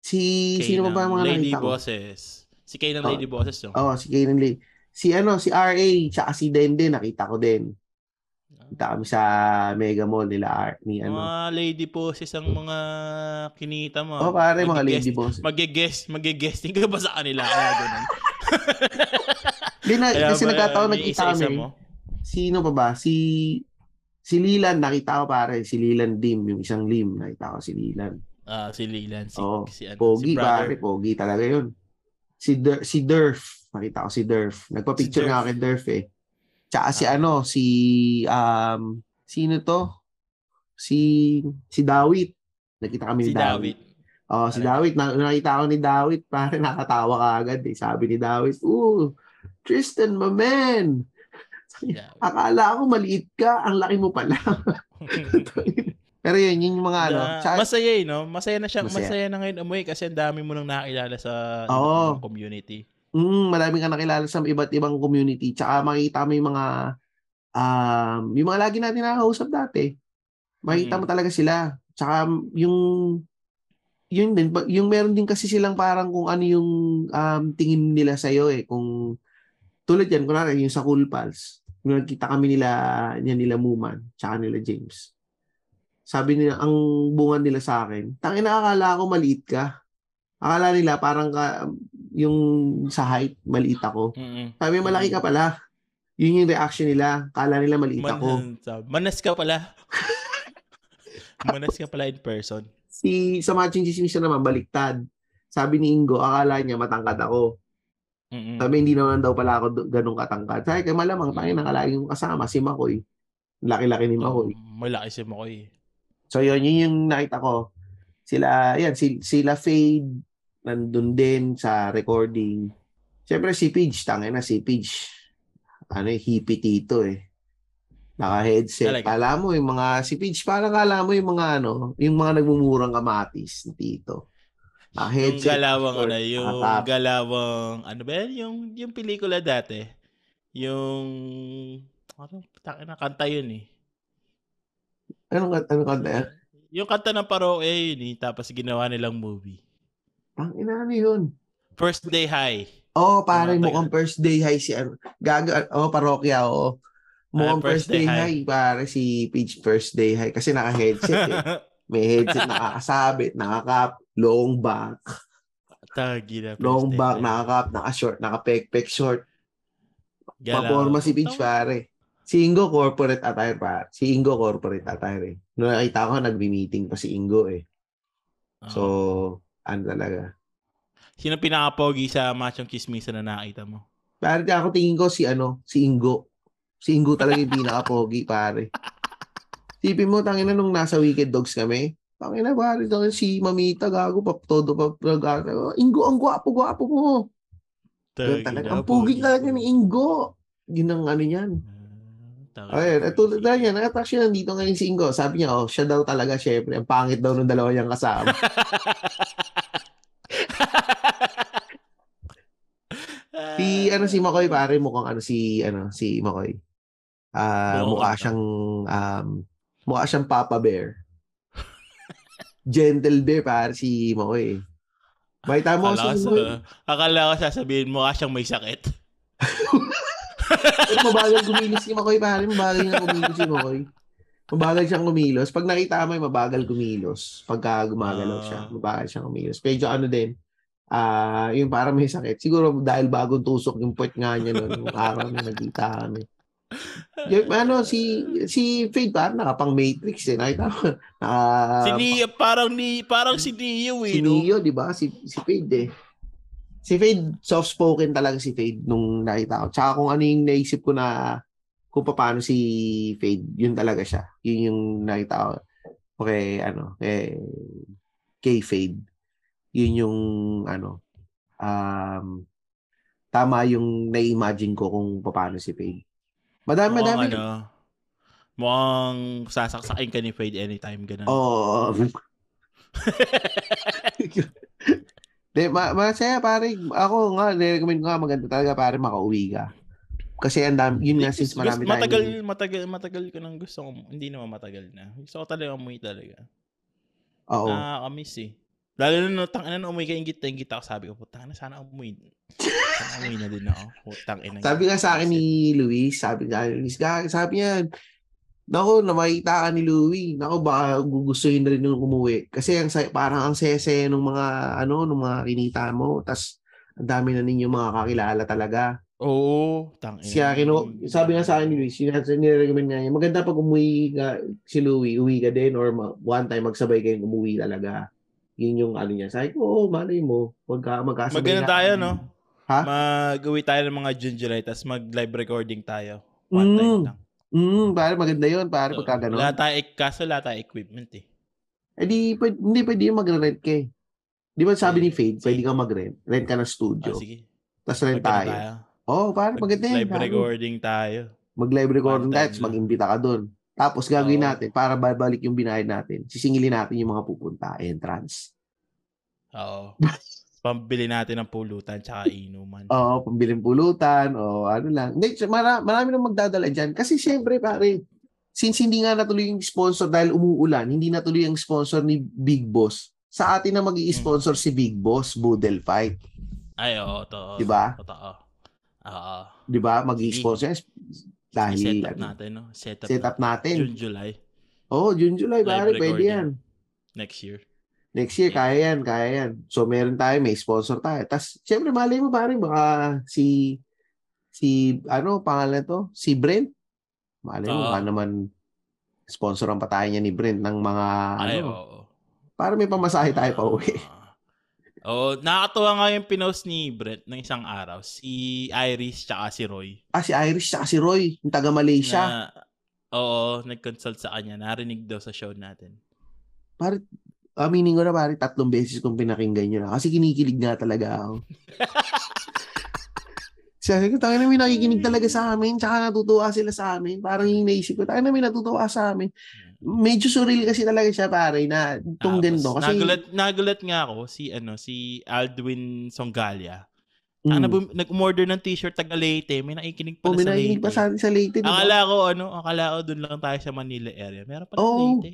Speaker 1: Si,
Speaker 3: Kay
Speaker 1: sino pa ba
Speaker 3: ng
Speaker 1: mga
Speaker 3: Lady
Speaker 1: nakita?
Speaker 3: Bosses. Si Kay ng
Speaker 1: Oh.
Speaker 3: Lady Bosses, no?
Speaker 1: Oo, si Kay ng Lady. Si ano, si RA, tsaka si Dende, nakita ko din. Kita kami sa Mega Mall nila, R, ni ano.
Speaker 3: Mga Lady Bosses ang mga kinita mo.
Speaker 1: Oo, pare, mga lady boss.
Speaker 3: Mag-guest, mag-guesting ka ba sa kanila? Kaya ganun.
Speaker 1: Di na, kasi nagkataon nagkita
Speaker 3: isa-isa
Speaker 1: kami.
Speaker 3: mo?
Speaker 1: Sino pa ba? Si Si Lilan, nakita ko pare, si Lilan Dim, yung isang Lim, nakita ko si Lilan.
Speaker 3: Ah, si Leland, si,
Speaker 1: Oo.
Speaker 3: si, ano,
Speaker 1: Pogi
Speaker 3: si brother.
Speaker 1: pare, pogi talaga yun. Si Dur- si Durf, nakita ko si Durf. Nagpa-picture
Speaker 3: Si
Speaker 1: nga
Speaker 3: Durf.
Speaker 1: kay Durf eh. Tsaka si
Speaker 3: Ah.
Speaker 1: ano, si um sino to? Si si Dawit. Nakita kami
Speaker 3: Si
Speaker 1: ni Dawit.
Speaker 3: David.
Speaker 1: Oh, si? Dawit, na, nakita ko ni Dawit, pare nakatawa ka agad eh. Sabi ni Dawit, "Ooh, Tristan, my man.
Speaker 3: David. [laughs]
Speaker 1: Akala ko maliit ka, ang laki mo pala." [laughs] Pero yun, yun yung mga ano.
Speaker 3: Na-
Speaker 1: Tsaka-
Speaker 3: masaya eh, no? Masaya na siya,
Speaker 1: Masaya.
Speaker 3: masaya, na ngayon umuwi kasi ang dami mo nang nakilala sa ibang community.
Speaker 1: Mm, marami ka nakilala sa iba't ibang community. Tsaka makita mo yung mga um, yung mga lagi natin nakakausap dati. Makita mo
Speaker 3: Mm.
Speaker 1: talaga sila. Tsaka yung yun din, yung meron din kasi silang parang kung ano yung um, tingin nila sa iyo eh. Kung tulad yan, kunwari yung sa Cool Pals. Nagkita kami nila, yan nila Muman, tsaka nila James. Sabi nila, ang bunga nila sa akin, tangin na akala ko maliit ka. Akala nila parang ka, yung sa height, maliit ako.
Speaker 3: Mm-mm.
Speaker 1: Sabi, malaki ka pala. Yun yung reaction nila. Akala nila maliit ako.
Speaker 3: Man, sa- manas ka pala. [laughs] manas ka pala in person.
Speaker 1: Si, sa matching chismis na naman, baliktad. Sabi ni Ingo, akala niya matangkad ako.
Speaker 3: Mm-mm.
Speaker 1: Sabi, hindi naman daw pala ako ganun katangkad. Sabi, kaya malamang, tangin na kalagi yung kasama, si Makoy. Laki-laki ni Makoy.
Speaker 3: Malaki si Makoy.
Speaker 1: So yun, yun yung nakita ko. Sila, yan, si, sila Fade, nandun din sa recording. Siyempre si Pidge, tangin na si Pidge. Ano eh, hippie tito eh. Naka-headset.
Speaker 3: Talaga?
Speaker 1: Kala mo yung mga, si Pidge, parang kala mo yung mga ano, yung mga nagmumurang kamatis ni tito.
Speaker 3: Yung
Speaker 1: Naka-headset.
Speaker 3: galawang
Speaker 1: or
Speaker 3: ano, yung
Speaker 1: nakatap.
Speaker 3: galawang, ano ba yan? Yung, yung pelikula dati. Yung, ano, takin na kanta yun eh.
Speaker 1: Anong, anong kanta yan?
Speaker 3: Yung kanta ng paro eh yun eh. Tapos ginawa nilang movie.
Speaker 1: Ang ina ano yun?
Speaker 3: First Day High.
Speaker 1: Oh, pare,
Speaker 3: taga-
Speaker 1: mukhang first day high si ano. Gaga, oh, parokya, oo. Mukhang
Speaker 3: Ah,
Speaker 1: first, day, high. pare, si Peach first day high. Kasi naka-headset eh. [laughs] May headset, nakakasabit, nakakap, long back,
Speaker 3: Tagi na.
Speaker 1: Long back, nakakap, naka-short, naka-pek-pek short. Paporma si
Speaker 3: Tama.
Speaker 1: pare. Si Ingo, corporate attire, pare. Si Ingo, corporate attire eh. Noong nakita ko, nagbi-meeting pa si Ingo eh. So,
Speaker 3: Oo.
Speaker 1: ano talaga.
Speaker 3: Sino pinaka-pogi sa machong kismisa na nakita mo?
Speaker 1: Pare, ako tingin ko si ano, si Ingo. Si Ingo talaga yung pinaka-pogi, pare. [laughs] Tipin mo, tangin na nung nasa Wicked Dogs kami. Tangin na, pare, tangin si Mamita, gago, pa, todo pa, gago. Ingo, ang gwapo-gwapo mo. Yun
Speaker 3: Tagi
Speaker 1: talaga. Ang pogi. talaga ni Ingo. Yun ang ano yan.
Speaker 3: Ah, tagi
Speaker 1: Ayun,
Speaker 3: pogi.
Speaker 1: na yan, nakatak siya nandito ngayon si Ingo. Sabi niya, oh, siya daw talaga, syempre, ang pangit daw ng dalawa niyang kasama. [laughs] Si ano si Makoy pare mukhang ano si ano si Makoy. Ah
Speaker 3: Oo,
Speaker 1: mukha siyang um mukha siyang Papa Bear. Gentle Bear pare si Makoy. Makita mo
Speaker 3: Akala ko, sa, akala ko sasabihin mo ka siyang may sakit.
Speaker 1: Pero mabagal kumilos si Makoy pare, mabagal na kumilos si Makoy. Mabagal siyang kumilos. Pag nakita mo, mabagal kumilos. Pagka gumagalaw
Speaker 3: Ah.
Speaker 1: siya, mabagal siyang kumilos. Medyo ano din, ah yung parang may sakit. Siguro dahil bagong tusok yung puwet nga niya noon, yung araw na nagkita kami. Yung, ano, si si Fade parang nakapang Matrix eh. Nakita mo? [laughs] Naka,
Speaker 3: si Neo, parang ni parang si Neo eh.
Speaker 1: si
Speaker 3: no?
Speaker 1: Neo, di ba? Si, si Fade eh. Si Fade, soft-spoken talaga si Fade nung nakita ko. Tsaka kung ano yung naisip ko na kung paano si Fade, yun talaga siya. Yun yung nakita ko. Okay, ano, eh, kay Fade. Yun yung, ano, um, tama yung na-imagine ko kung paano si Fade. Madami,
Speaker 3: Mukhang
Speaker 1: madami.
Speaker 3: ano, mukhang sasaksakin ka ni Fade anytime, ganun.
Speaker 1: Oo. [laughs] De, ma masaya pare. Ako nga, recommend ko nga maganda talaga pare makauwi ka. Kasi ang dami, yun nga since
Speaker 3: Gusto-
Speaker 1: marami
Speaker 3: matagal,
Speaker 1: tayong...
Speaker 3: matagal, matagal ko nang gusto ko, hindi naman matagal na. Gusto ko talaga umuwi talaga.
Speaker 1: Oo.
Speaker 3: Nakakamiss eh. Lalo na nung tangina na umuwi ka, ingit na ingit ako. Sabi ko, putang na, sana umuwi. Umuwi na din ako. Putang ina.
Speaker 1: Sabi nga sa akin ni Luis, sabi nga ni Luis, "Gag- sabi niya, Nako, na makita ka ni Louie. Nako, baka gugustuhin na rin yung umuwi. Kasi ang, parang ang sese ng mga, ano, ng mga kinita mo. tas ang dami na ninyo mga kakilala talaga.
Speaker 3: Oo, tang
Speaker 1: Siya, kino, sabi nga sa akin ni Luis, sinasabi nirecommend nga niya, maganda pag umuwi ka, si Louie, uwi ka din or ma- one time magsabay kayong umuwi talaga. Yun yung ano niya. Sabi ko, oo, malay mo. Pagka magkasabay
Speaker 3: Maganda tayo, no?
Speaker 1: Ha?
Speaker 3: Mag-uwi tayo ng mga June, July, tapos mag-live recording tayo.
Speaker 1: Mm.
Speaker 3: One time lang.
Speaker 1: Mm, pare, maganda yun, pare,
Speaker 3: So,
Speaker 1: pagka
Speaker 3: wala
Speaker 1: gano'n.
Speaker 3: tayo, kaso wala tayo equipment eh.
Speaker 1: Eh di, pwede, hindi pwede yung magre-rent ka eh. Di ba sabi ni Fade, pwede kang mag-rent. Rent ka ng
Speaker 3: Ah,
Speaker 1: studio.
Speaker 3: sige.
Speaker 1: Tapos rent
Speaker 3: Magkano
Speaker 1: tayo.
Speaker 3: tayo?
Speaker 1: Oo, oh, pare, maganda yan.
Speaker 3: Live recording tayo.
Speaker 1: Mag-live recording tayo, tapos mag-imbita ka doon. Tapos gagawin
Speaker 3: Oo.
Speaker 1: natin, para babalik yung binayad natin, sisingilin natin yung mga pupunta, entrance.
Speaker 3: Oo. [laughs] Pambili natin ng pulutan tsaka inuman.
Speaker 1: Oo, pambiling pulutan, o ano lang. Hindi, mara, marami nang magdadala dyan. Kasi syempre, pare, since hindi nga natuloy yung sponsor dahil umuulan, hindi natuloy yung sponsor ni Big Boss. Sa atin na mag sponsor
Speaker 3: Hmm.
Speaker 1: si Big Boss, Boodle Fight.
Speaker 3: Ay, oo, to.
Speaker 1: Di ba?
Speaker 3: Totoo. Oo.
Speaker 1: Di ba? mag sponsor dahil
Speaker 3: Set up
Speaker 1: ano,
Speaker 3: natin, no? Set up,
Speaker 1: set up natin.
Speaker 3: June, July.
Speaker 1: Oh, June, July, pare, pwede yan.
Speaker 3: Next year.
Speaker 1: Next year, kaya yan, kaya yan. So, meron tayo, may sponsor tayo. Tapos, syempre, malay mo, pare, baka si, si, ano, pangalan to? Si Brent. Malay mo, baka naman, sponsor ang patayan niya ni Brent ng mga,
Speaker 3: Ay,
Speaker 1: ano,
Speaker 3: oo.
Speaker 1: para may pamasahe tayo pa uwi. [laughs]
Speaker 3: Oo, nakakatuwa nga yung pinost ni Brett ng isang araw. Si Iris tsaka si Roy.
Speaker 1: Ah, si Irish tsaka si Roy, yung taga Malaysia.
Speaker 3: Na, oo, nag-consult sa kanya. Narinig daw sa show natin.
Speaker 1: Pare, aminin ko na, pare, tatlong beses kong pinakinggan yun. ah. Kasi kinikilig nga talaga ako. [laughs] Sabi ko, tangin na may nakikinig talaga sa amin, tsaka natutuwa sila sa amin. Parang yung naisip ko, tangin na may natutuwa sa amin. Medyo surreal kasi talaga siya, pare, na itong
Speaker 3: Tapos,
Speaker 1: ganito. Kasi,
Speaker 3: nagulat, nagulat nga ako si ano si Aldwin Songgalia.
Speaker 1: mm,
Speaker 3: Ano, bum- nag-order ng t-shirt taga Leyte. May nakikinig
Speaker 1: oh,
Speaker 3: pala
Speaker 1: may
Speaker 3: sa
Speaker 1: nakikinig
Speaker 3: Leyte.
Speaker 1: pa sa sa Leyte. Diba?
Speaker 3: Akala ko ano, akala ko doon lang tayo sa Manila area. Meron pala sa Leyte.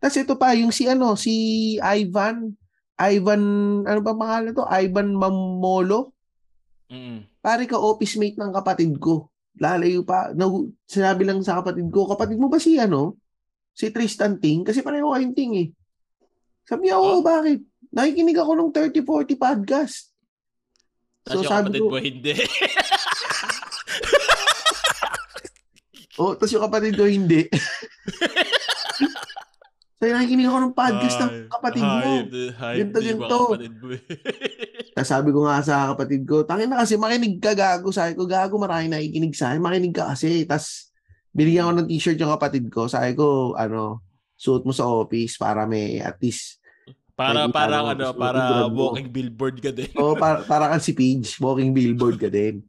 Speaker 1: Tapos ito pa, yung si ano, si Ivan, Ivan, ano ba pangalan to? Ivan Mamolo.
Speaker 3: Mm.
Speaker 1: Pare ka, office mate ng kapatid ko. Lalayo pa. Na, sinabi lang sa kapatid ko, kapatid mo ba si ano? Si Tristan Ting? Kasi pareho kayong Ting eh. Sabi niya, oo,
Speaker 3: Oh.
Speaker 1: bakit? Nakikinig ako ng 30-40 podcast.
Speaker 3: Tapos
Speaker 1: So,
Speaker 3: yung
Speaker 1: sabi
Speaker 3: kapatid
Speaker 1: ko-
Speaker 3: mo hindi. [laughs]
Speaker 1: Oh, tapos yung kapatid ko hindi. [laughs] so, nakikinig ako ng podcast ng kapatid mo. [laughs]
Speaker 3: eh.
Speaker 1: Tapos sabi ko nga sa kapatid ko, tangin na kasi makinig ka gago. Sabi ko, gago marami nakikinig sa akin. Makinig ka kasi. Tapos binigyan ko ng t-shirt yung kapatid ko. Sabi ko, ano, suot mo sa office para may at least
Speaker 3: Para parang
Speaker 1: tama,
Speaker 3: ano,
Speaker 1: ko
Speaker 3: para walking billboard ka din.
Speaker 1: oh, para, [laughs] para kang si Page, walking billboard ka din.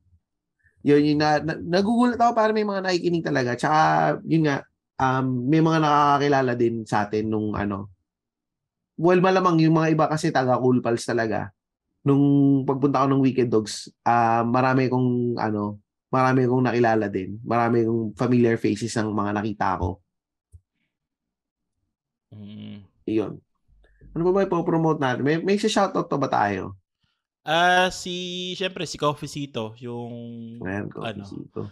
Speaker 1: Yun, yun na, na, nagugulat ako para may mga nakikinig talaga. Tsaka, yun nga, um, may mga nakakakilala din sa atin nung ano. Well, malamang yung mga iba kasi taga Cool Pals talaga. Nung pagpunta ko ng Wicked Dogs, ah marami kong ano, marami kong nakilala din. Marami kong familiar faces ng mga nakita ko.
Speaker 3: Mm.
Speaker 1: Iyon. Ano ba ba ipopromote natin? May, may shoutout to ba tayo?
Speaker 3: Ah, si syempre si Coffeecito, yung
Speaker 1: Ayan.
Speaker 3: Ano?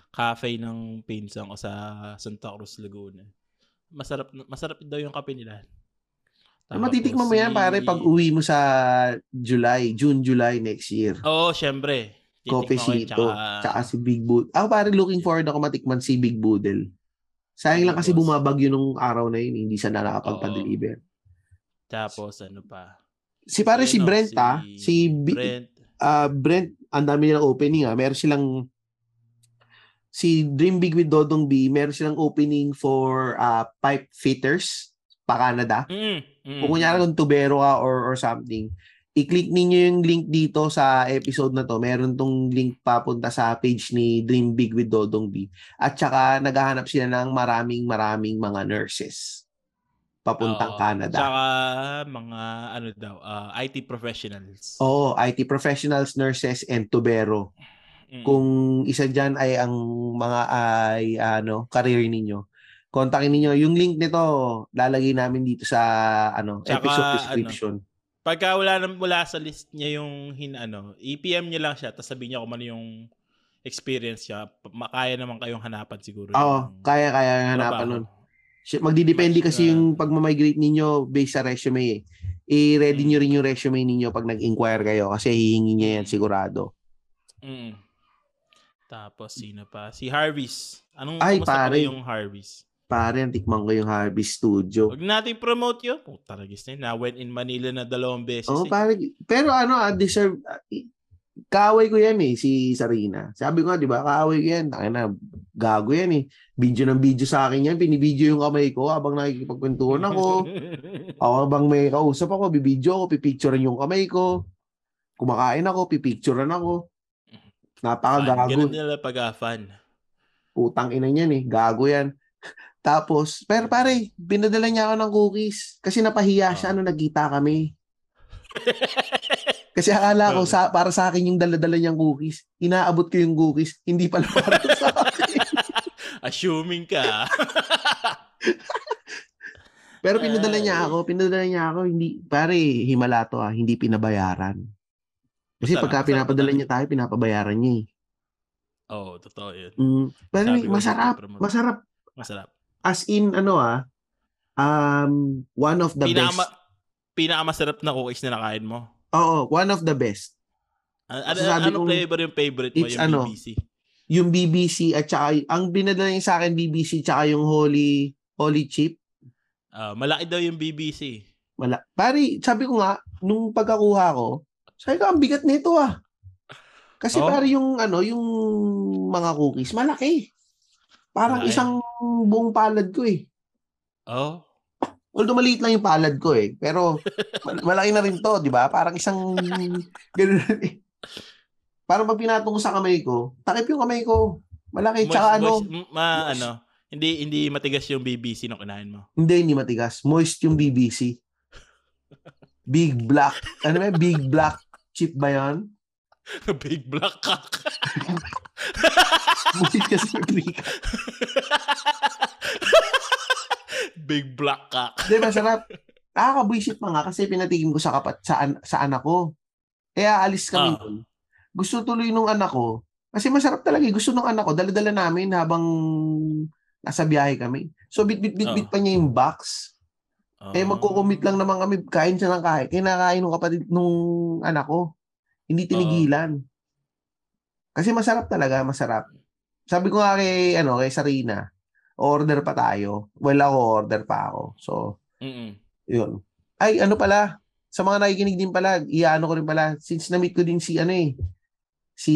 Speaker 3: cafe ng pinsan ko sa Santa Cruz, Laguna. Masarap masarap daw yung kape nila.
Speaker 1: Ah, matitikman mo yan, pare, pag uwi mo sa July, June, July next year.
Speaker 3: Oo, syempre.
Speaker 1: Coffeecito,
Speaker 3: tsaka-
Speaker 1: tsaka si Big Boodle. Ako pare, looking forward ako matikman si Big Boodle. Sayang lang kasi
Speaker 3: Tapos-
Speaker 1: bumabagyo nung araw na yun, hindi siya na nakapagpa-deliver.
Speaker 3: Tapos ano pa?
Speaker 1: Si pare si,
Speaker 3: ano,
Speaker 1: Brent ah, si Bi-
Speaker 3: Brent.
Speaker 1: ah, Brent, ang dami nilang opening ah. Meron silang si Dream Big with Dodong B, meron silang opening for ah, pipe fitters pa Canada.
Speaker 3: Mm, mm,
Speaker 1: Kung kunyari kung tubero ka or, or something, i-click ninyo yung link dito sa episode na to. Meron tong link papunta sa page ni Dream Big with Dodong B. At saka naghahanap sila ng maraming maraming mga nurses papuntang
Speaker 3: Oo.
Speaker 1: Canada.
Speaker 3: Tsaka mga ano daw, ah, IT professionals.
Speaker 1: Oo, IT professionals, nurses, and tubero.
Speaker 3: Mm.
Speaker 1: Kung isa dyan ay ang mga ay ano, career ninyo, kontakin ninyo. Yung link nito, lalagay namin dito sa ano,
Speaker 3: Tsaka,
Speaker 1: episode description.
Speaker 3: Pagka wala, wala sa list niya yung hin, ano, i-PM niyo lang siya, tapos sabihin niya kung ano yung experience niya. Makaya naman kayong hanapan siguro.
Speaker 1: Oo,
Speaker 3: yung
Speaker 1: kaya kaya hanapan nun. Magdidepende kasi yung pagmamigrate ninyo based sa resume eh. I-ready nyo rin yung resume ninyo pag nag-inquire kayo kasi hihingi niya yan sigurado.
Speaker 3: Mm. Tapos, sino pa? Si Harvey's. Anong,
Speaker 1: Ay, pare.
Speaker 3: yung Harvey's?
Speaker 1: Pare, tikman ko yung Harvey Studio.
Speaker 3: Huwag natin promote yun. Puta, ragis na yun. Na went in Manila na dalawang beses.
Speaker 1: Oo,
Speaker 3: eh.
Speaker 1: pare. Pero ano, ah, deserve, ah, kaaway ko yan eh, si Sarina. Sabi ko nga, di ba, kaaway ko yan. Taka na, gago yan eh. Video ng video sa akin yan. Pinibidyo yung kamay ko habang nakikipagkwentuhan ako. [laughs] ako habang may kausap ako, bibidyo ako, pipicturean yung kamay ko. Kumakain ako, pipicturean ako.
Speaker 3: Fan.
Speaker 1: Napakagago.
Speaker 3: Ganun nila pag-fan.
Speaker 1: Putang ina niyan eh. Gago yan. [laughs] Tapos, pero pare, binadala niya ako ng cookies. Kasi napahiya siya
Speaker 3: Oh.
Speaker 1: nung nagkita kami. [laughs] Kasi akala ko, sa, para sa akin yung dala-dala niyang cookies. Inaabot ko yung cookies. Hindi pala [laughs] para sa akin.
Speaker 3: Assuming ka. [laughs]
Speaker 1: Pero pinadala niya ako. Pinadala niya ako. Hindi, pare, himala to ah. Hindi pinabayaran. Kasi
Speaker 3: Masarap,
Speaker 1: pagka pinapadala niya tayo, pinapabayaran niya eh.
Speaker 3: Oo, oh, totoo yun.
Speaker 1: Mm, pero masarap. Masarap.
Speaker 3: Masarap.
Speaker 1: As in, ano ah, um, one of the
Speaker 3: Pinakama,
Speaker 1: best.
Speaker 3: pinakamasarap na cookies na nakain mo.
Speaker 1: Oo, one of the best.
Speaker 3: Ano, ano,
Speaker 1: Masasabi
Speaker 3: ano
Speaker 1: kong
Speaker 3: flavor yung favorite mo?
Speaker 1: it's
Speaker 3: Yung
Speaker 1: ano,
Speaker 3: BBC?
Speaker 1: Yung BBC at saka, ang binadala niya sa akin, BBC, tsaka yung Holy, Holy Chip.
Speaker 3: Ah, malaki daw yung BBC.
Speaker 1: Wala. Pari, sabi ko nga, nung pagkakuha ko, sabi ko, ang bigat nito ah. Kasi
Speaker 3: Oh.
Speaker 1: pari yung, ano, yung mga cookies, malaki. Parang
Speaker 3: Malaki.
Speaker 1: isang buong palad ko eh.
Speaker 3: Oh.
Speaker 1: Although maliit lang yung palad ko eh. Pero mal- [laughs] malaki na rin to, di ba? Parang isang ganun eh. [laughs] Parang pag pinatong ko sa kamay ko, takip yung kamay ko. Malaki.
Speaker 3: Moist-
Speaker 1: Tsaka ano,
Speaker 3: moist- ma, ano, hindi hindi matigas yung BBC na kinain mo.
Speaker 1: hindi, hindi matigas. Moist yung BBC. Big black. Ano ba? Big black chip ba yun? [laughs]
Speaker 3: Big black cock.
Speaker 1: Moist kasi yung big.
Speaker 3: Black cock.
Speaker 1: Di ba, sarap. [laughs] Nakakabwisit pa nga kasi pinatigim ko sa kapat sa, an- sa anak ko. Kaya alis kami
Speaker 3: Ah.
Speaker 1: nun. Gusto tuloy nung anak ko. Kasi masarap talaga. eh. Gusto nung anak ko. Dala-dala namin habang nasa biyahe kami. So, bit-bit-bit-bit
Speaker 3: Ah.
Speaker 1: pa niya yung box. Eh,
Speaker 3: Oh.
Speaker 1: magkukumit lang naman kami. Kain siya ng kain. Kinakain nung kapatid nung anak ko. Hindi tinigilan. Kasi masarap talaga. Masarap. Sabi ko nga kay, ano, kay Sarina, order pa tayo. Well, ako order pa ako. So,
Speaker 3: Mm-mm.
Speaker 1: yun. Ay, ano pala, sa mga nakikinig din pala, iyaano ko rin pala, since na-meet ko din si, ano eh, si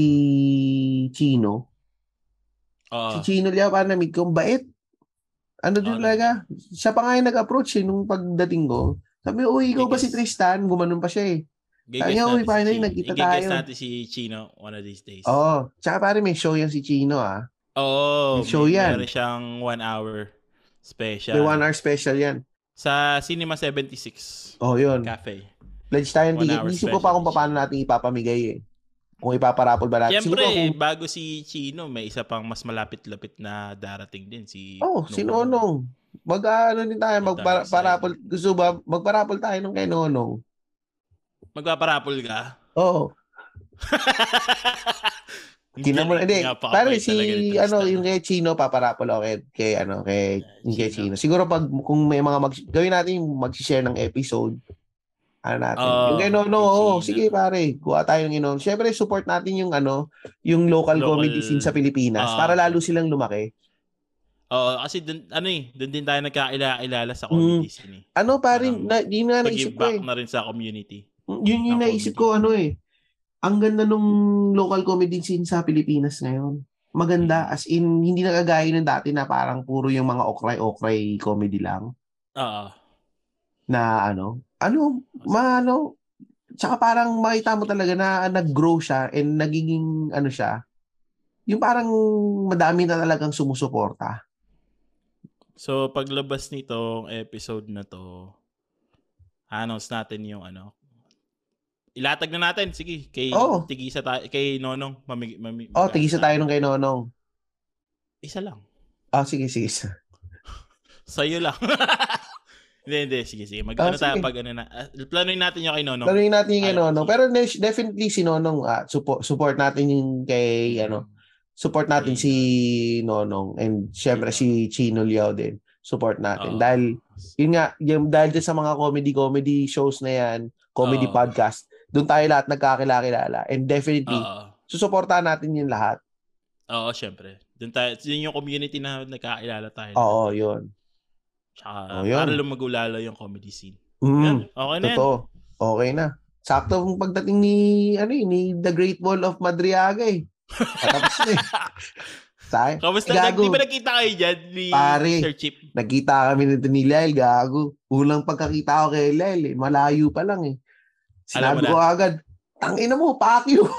Speaker 1: Chino.
Speaker 3: Oo.
Speaker 1: Si Chino Liao, pa na-meet ko, bait. Ano din
Speaker 3: Oo,
Speaker 1: talaga, siya pa nga yung nag-approach eh, nung pagdating ko. Sabi, uy, ikaw ba si Tristan? Gumanon pa siya eh.
Speaker 3: Gigess
Speaker 1: Kaya, uy,
Speaker 3: si
Speaker 1: finally,
Speaker 3: Chino.
Speaker 1: nagkita tayo.
Speaker 3: natin si Chino one of these days.
Speaker 1: Oo. Tsaka pare, may show yan si Chino ah.
Speaker 3: Oo.
Speaker 1: May show yan.
Speaker 3: Meron siyang one hour special.
Speaker 1: May one hour special yan.
Speaker 3: Sa Cinema 76
Speaker 1: Oh, yun.
Speaker 3: Cafe.
Speaker 1: Pledge tayo ng ticket.
Speaker 3: hour
Speaker 1: Isip ko pa kung paano natin ipapamigay eh. Kung ipaparapol ba natin.
Speaker 3: Siyempre,
Speaker 1: kung-
Speaker 3: bago si Chino, may isa pang mas malapit-lapit na darating din. Si
Speaker 1: Oh, si Nonong. Mag ano din tayo,
Speaker 3: Punta
Speaker 1: magpara,
Speaker 3: na sa-
Speaker 1: parapol. Gusto ba, magparapol tayo nung kay Nonong.
Speaker 3: Magpaparapol ka?
Speaker 1: Oo. [laughs] Kina mo, hindi. Pare si, ano, yung kay Chino, paparapol ako kay, kay, ano, kay, yung kay Chino. Siguro pag, kung may mga mag, gawin natin yung mag-share ng episode, ano natin.
Speaker 3: Oo,
Speaker 1: yung kay oo,
Speaker 3: Chino.
Speaker 1: sige pare, kuha tayo ng Nonong. Siyempre, support natin yung, ano, yung local,
Speaker 3: Local-
Speaker 1: comedy scene sa Pilipinas
Speaker 3: Ah.
Speaker 1: para lalo silang lumaki.
Speaker 3: Oo, kasi dun, ano eh, doon din tayo nagkakilala sa
Speaker 1: Mm.
Speaker 3: comedy scene eh.
Speaker 1: Ano, pare,
Speaker 3: Parang
Speaker 1: na, yun nga naisip ko eh.
Speaker 3: na rin sa community.
Speaker 1: Yun yung
Speaker 3: ng
Speaker 1: naisip ko ano eh. Ang ganda nung local comedy scene sa Pilipinas ngayon. Maganda
Speaker 3: Mm.
Speaker 1: as in hindi na kagaya ng dati na parang puro yung mga okray-okray comedy lang
Speaker 3: Oo.
Speaker 1: na ano. Ano, maano Tsaka parang makita mo talaga na nag-grow siya and nagiging ano siya. Yung parang madami na talagang sumusuporta.
Speaker 3: So, paglabas nitong episode na to, announce natin yung ano, ilatag na natin, sige, kay
Speaker 1: Oo.
Speaker 3: tigisa tayo, kay Nonong, mamig, mamig,
Speaker 1: Oh, tigisa tayo nung kay Nonong.
Speaker 3: Isa lang.
Speaker 1: Ah, sige, sige. [laughs]
Speaker 3: Sa'yo lang. [laughs] hindi, hindi, sige, sige. Mag,
Speaker 1: Ah,
Speaker 3: ano tayo pag ano na, ah, planuin natin yung kay Nonong.
Speaker 1: Laruin natin yung kay. Nonong. Pero ne- definitely si Nonong, ah, support, support natin yung kay, ano, support natin
Speaker 3: Kay-
Speaker 1: si Nonong and syempre si Chino Liao din. Support natin.
Speaker 3: Oo.
Speaker 1: Dahil, yun nga, yung, dahil din sa mga comedy-comedy shows na yan, comedy
Speaker 3: Oo.
Speaker 1: podcast, doon tayo lahat nagkakilala And definitely,
Speaker 3: Oo.
Speaker 1: susuportahan natin yung lahat.
Speaker 3: Oo, syempre. Doon tayo, yun yung community na nagkakilala tayo.
Speaker 1: Oo, yun.
Speaker 3: Tsaka,
Speaker 1: Oh, yun.
Speaker 3: para lumagulala yung comedy scene.
Speaker 1: Mm,
Speaker 3: Yan, okay na yan.
Speaker 1: totoo. Okay na. Sakto ang pagdating ni, ano eh, ni The Great Wall of Madriaga eh. Patapos na eh. [laughs] Say,
Speaker 3: Kamusta?
Speaker 1: Gago.
Speaker 3: Nag, di ba nakita kayo dyan ni
Speaker 1: Pare.
Speaker 3: Sir Chip?
Speaker 1: Nagkita kami nito ni Lyle, gago. Unang pagkakita ko kay Lyle, eh, malayo pa lang eh. Sinabi
Speaker 3: na.
Speaker 1: ko agad, tangina mo, pakyo. [laughs]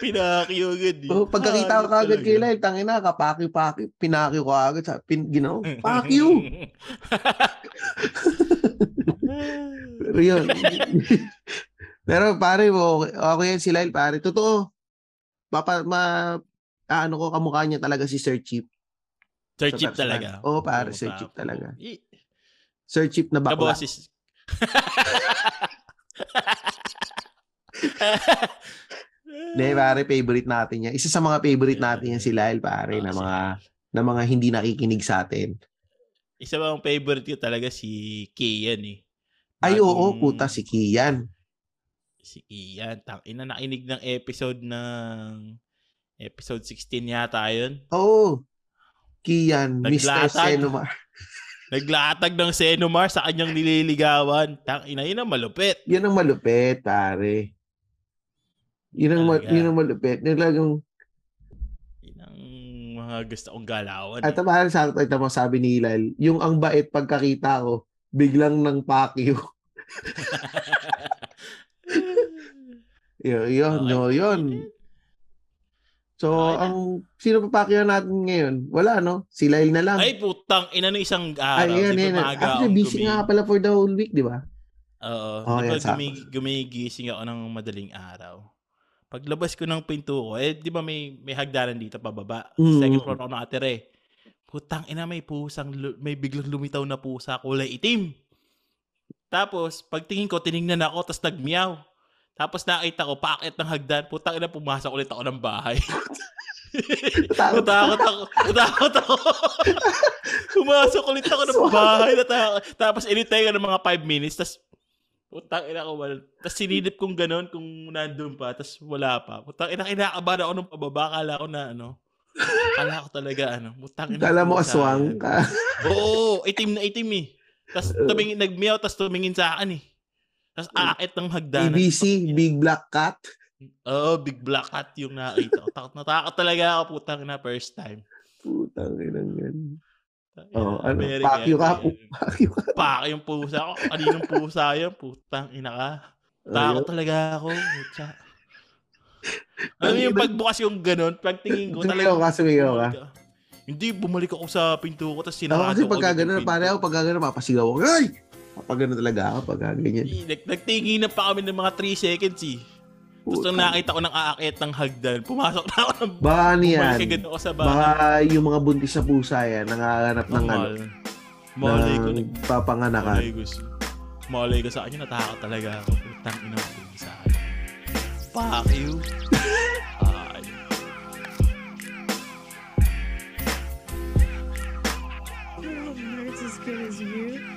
Speaker 3: Pinakyo agad. eh.
Speaker 1: Oh, pagkakita ko agad kay. Lyle, tangina, kapakyo-pakyo, pinakyo ko agad. Sa, pin, ginaw, pakyo. [laughs] Pero yun. Pero pare, okay, okay yan si Lyle, pare. Totoo. Papa, ma, ano ko, kamukha niya talaga si Sir Chip.
Speaker 3: Sir Chip talaga.
Speaker 1: Oo, pare, Sir
Speaker 3: pa-
Speaker 1: Chip talaga.
Speaker 3: I-
Speaker 1: Sir Chip na bakla.
Speaker 3: Kaboses.
Speaker 1: Hindi, pare, favorite natin yan. Isa sa mga favorite natin yan si Lyle, pare, na
Speaker 3: Ah,
Speaker 1: mga, na mga hindi nakikinig sa atin.
Speaker 3: Isa bang favorite ko talaga si Kian eh.
Speaker 1: Ay,
Speaker 3: Bagong-
Speaker 1: oo, puta, si Kian.
Speaker 3: Si Kian. Tang ina nakinig ng episode ng episode 16 yata yun.
Speaker 1: Oo. Kian, Mr.
Speaker 3: Naglatag. Naglatag ng Senomar sa kanyang nililigawan. Tang ina yun ang malupit.
Speaker 1: Yun ang malupit, pare. Yun ang, ma- yun ang malupit. Nilagang,
Speaker 3: Yun ang mga gusto kong galawan.
Speaker 1: at
Speaker 3: eh.
Speaker 1: parang sakto ito mo sabi ni Lyle, yung ang bait pagkakita ko, biglang nang pakyo. [laughs] [laughs] yun, yun,
Speaker 3: Okay.
Speaker 1: no, yun. So,
Speaker 3: Okay
Speaker 1: ang sino pa natin ngayon? Wala, no? Si Lyle na lang.
Speaker 3: Ay, putang ina no isang araw.
Speaker 1: Ay, yan, yan. Actually, busy
Speaker 3: gumi-
Speaker 1: nga pala for the whole week, di ba?
Speaker 3: Oo.
Speaker 1: Oh,
Speaker 3: di ba
Speaker 1: yan, sakto.
Speaker 3: gumi- gumigising ako ng madaling araw. Paglabas ko ng pinto ko, eh, di ba may, may hagdanan dito pababa?
Speaker 1: Mm.
Speaker 3: Second floor ako nakatira eh. Putang ina, may pusang, may biglang lumitaw na pusa, kulay itim. Tapos, pagtingin ko, tiningnan ako, tapos nagmiyaw. Tapos nakita ko, paakit ng hagdan. Putang ina, pumasok ulit ako ng bahay. [laughs]
Speaker 1: Takot.
Speaker 3: Natakot ako. Natakot ako. [laughs] Pumasok ulit ako ng bahay. Natakot. Tapos inintay ko ng mga 5 minutes. Tapos, putang ina ko. Wala. Tapos sinilip kong ganun kung nandun pa. Tapos wala pa. Putang ina, kinakabahan ako nung pababa. Kala ko na ano. Kala ko talaga ano. Putang ina.
Speaker 1: Kala mo aswang ka.
Speaker 3: Oo, itim na itim eh. Tapos [laughs] tumingin, nagmiyaw, tapos tumingin sa akin eh. Tapos aakit ng hagdanan.
Speaker 1: ABC, Big Black Cat.
Speaker 3: Oo, big black cat yung nakita ko. Takot na takot talaga ako, putang na first time.
Speaker 1: Putang inang yan. Oo, ano, pakyo ka, pakyo ka.
Speaker 3: Pak yung pusa ko. Kaninong pusa yun? Putang ina ka. Takot talaga ako. [laughs] Alam mo yung pagbukas yung ganun, pagtingin ko
Speaker 1: Sumigaw ka, sumigaw ka.
Speaker 3: ako. Hindi, bumalik ako sa pinto ko, tapos
Speaker 1: Ako kasi
Speaker 3: ko
Speaker 1: pagka
Speaker 3: agad yung
Speaker 1: gano'n,
Speaker 3: pinto.
Speaker 1: pare ako pagka mapasigaw ako. Ay! Pag gano'n talaga ako, pagka ganyan.
Speaker 3: Hindi, nag- Nagtingin na pa kami ng mga 3 seconds eh. Tapos nung nakita ko ng aakit ng hagdan, pumasok na ako ng
Speaker 1: Baka ano yan,
Speaker 3: ako sa bahay.
Speaker 1: baka yung mga buntis na pusa yan, nangahanap ng ano.
Speaker 3: Malay ko,
Speaker 1: ng papanganakan.
Speaker 3: Malay ko, malay ko sa kanya, natakot talaga ako. Putang ina ko sa akin. Fuck you. [laughs] Ay.
Speaker 2: Nerds as good as you.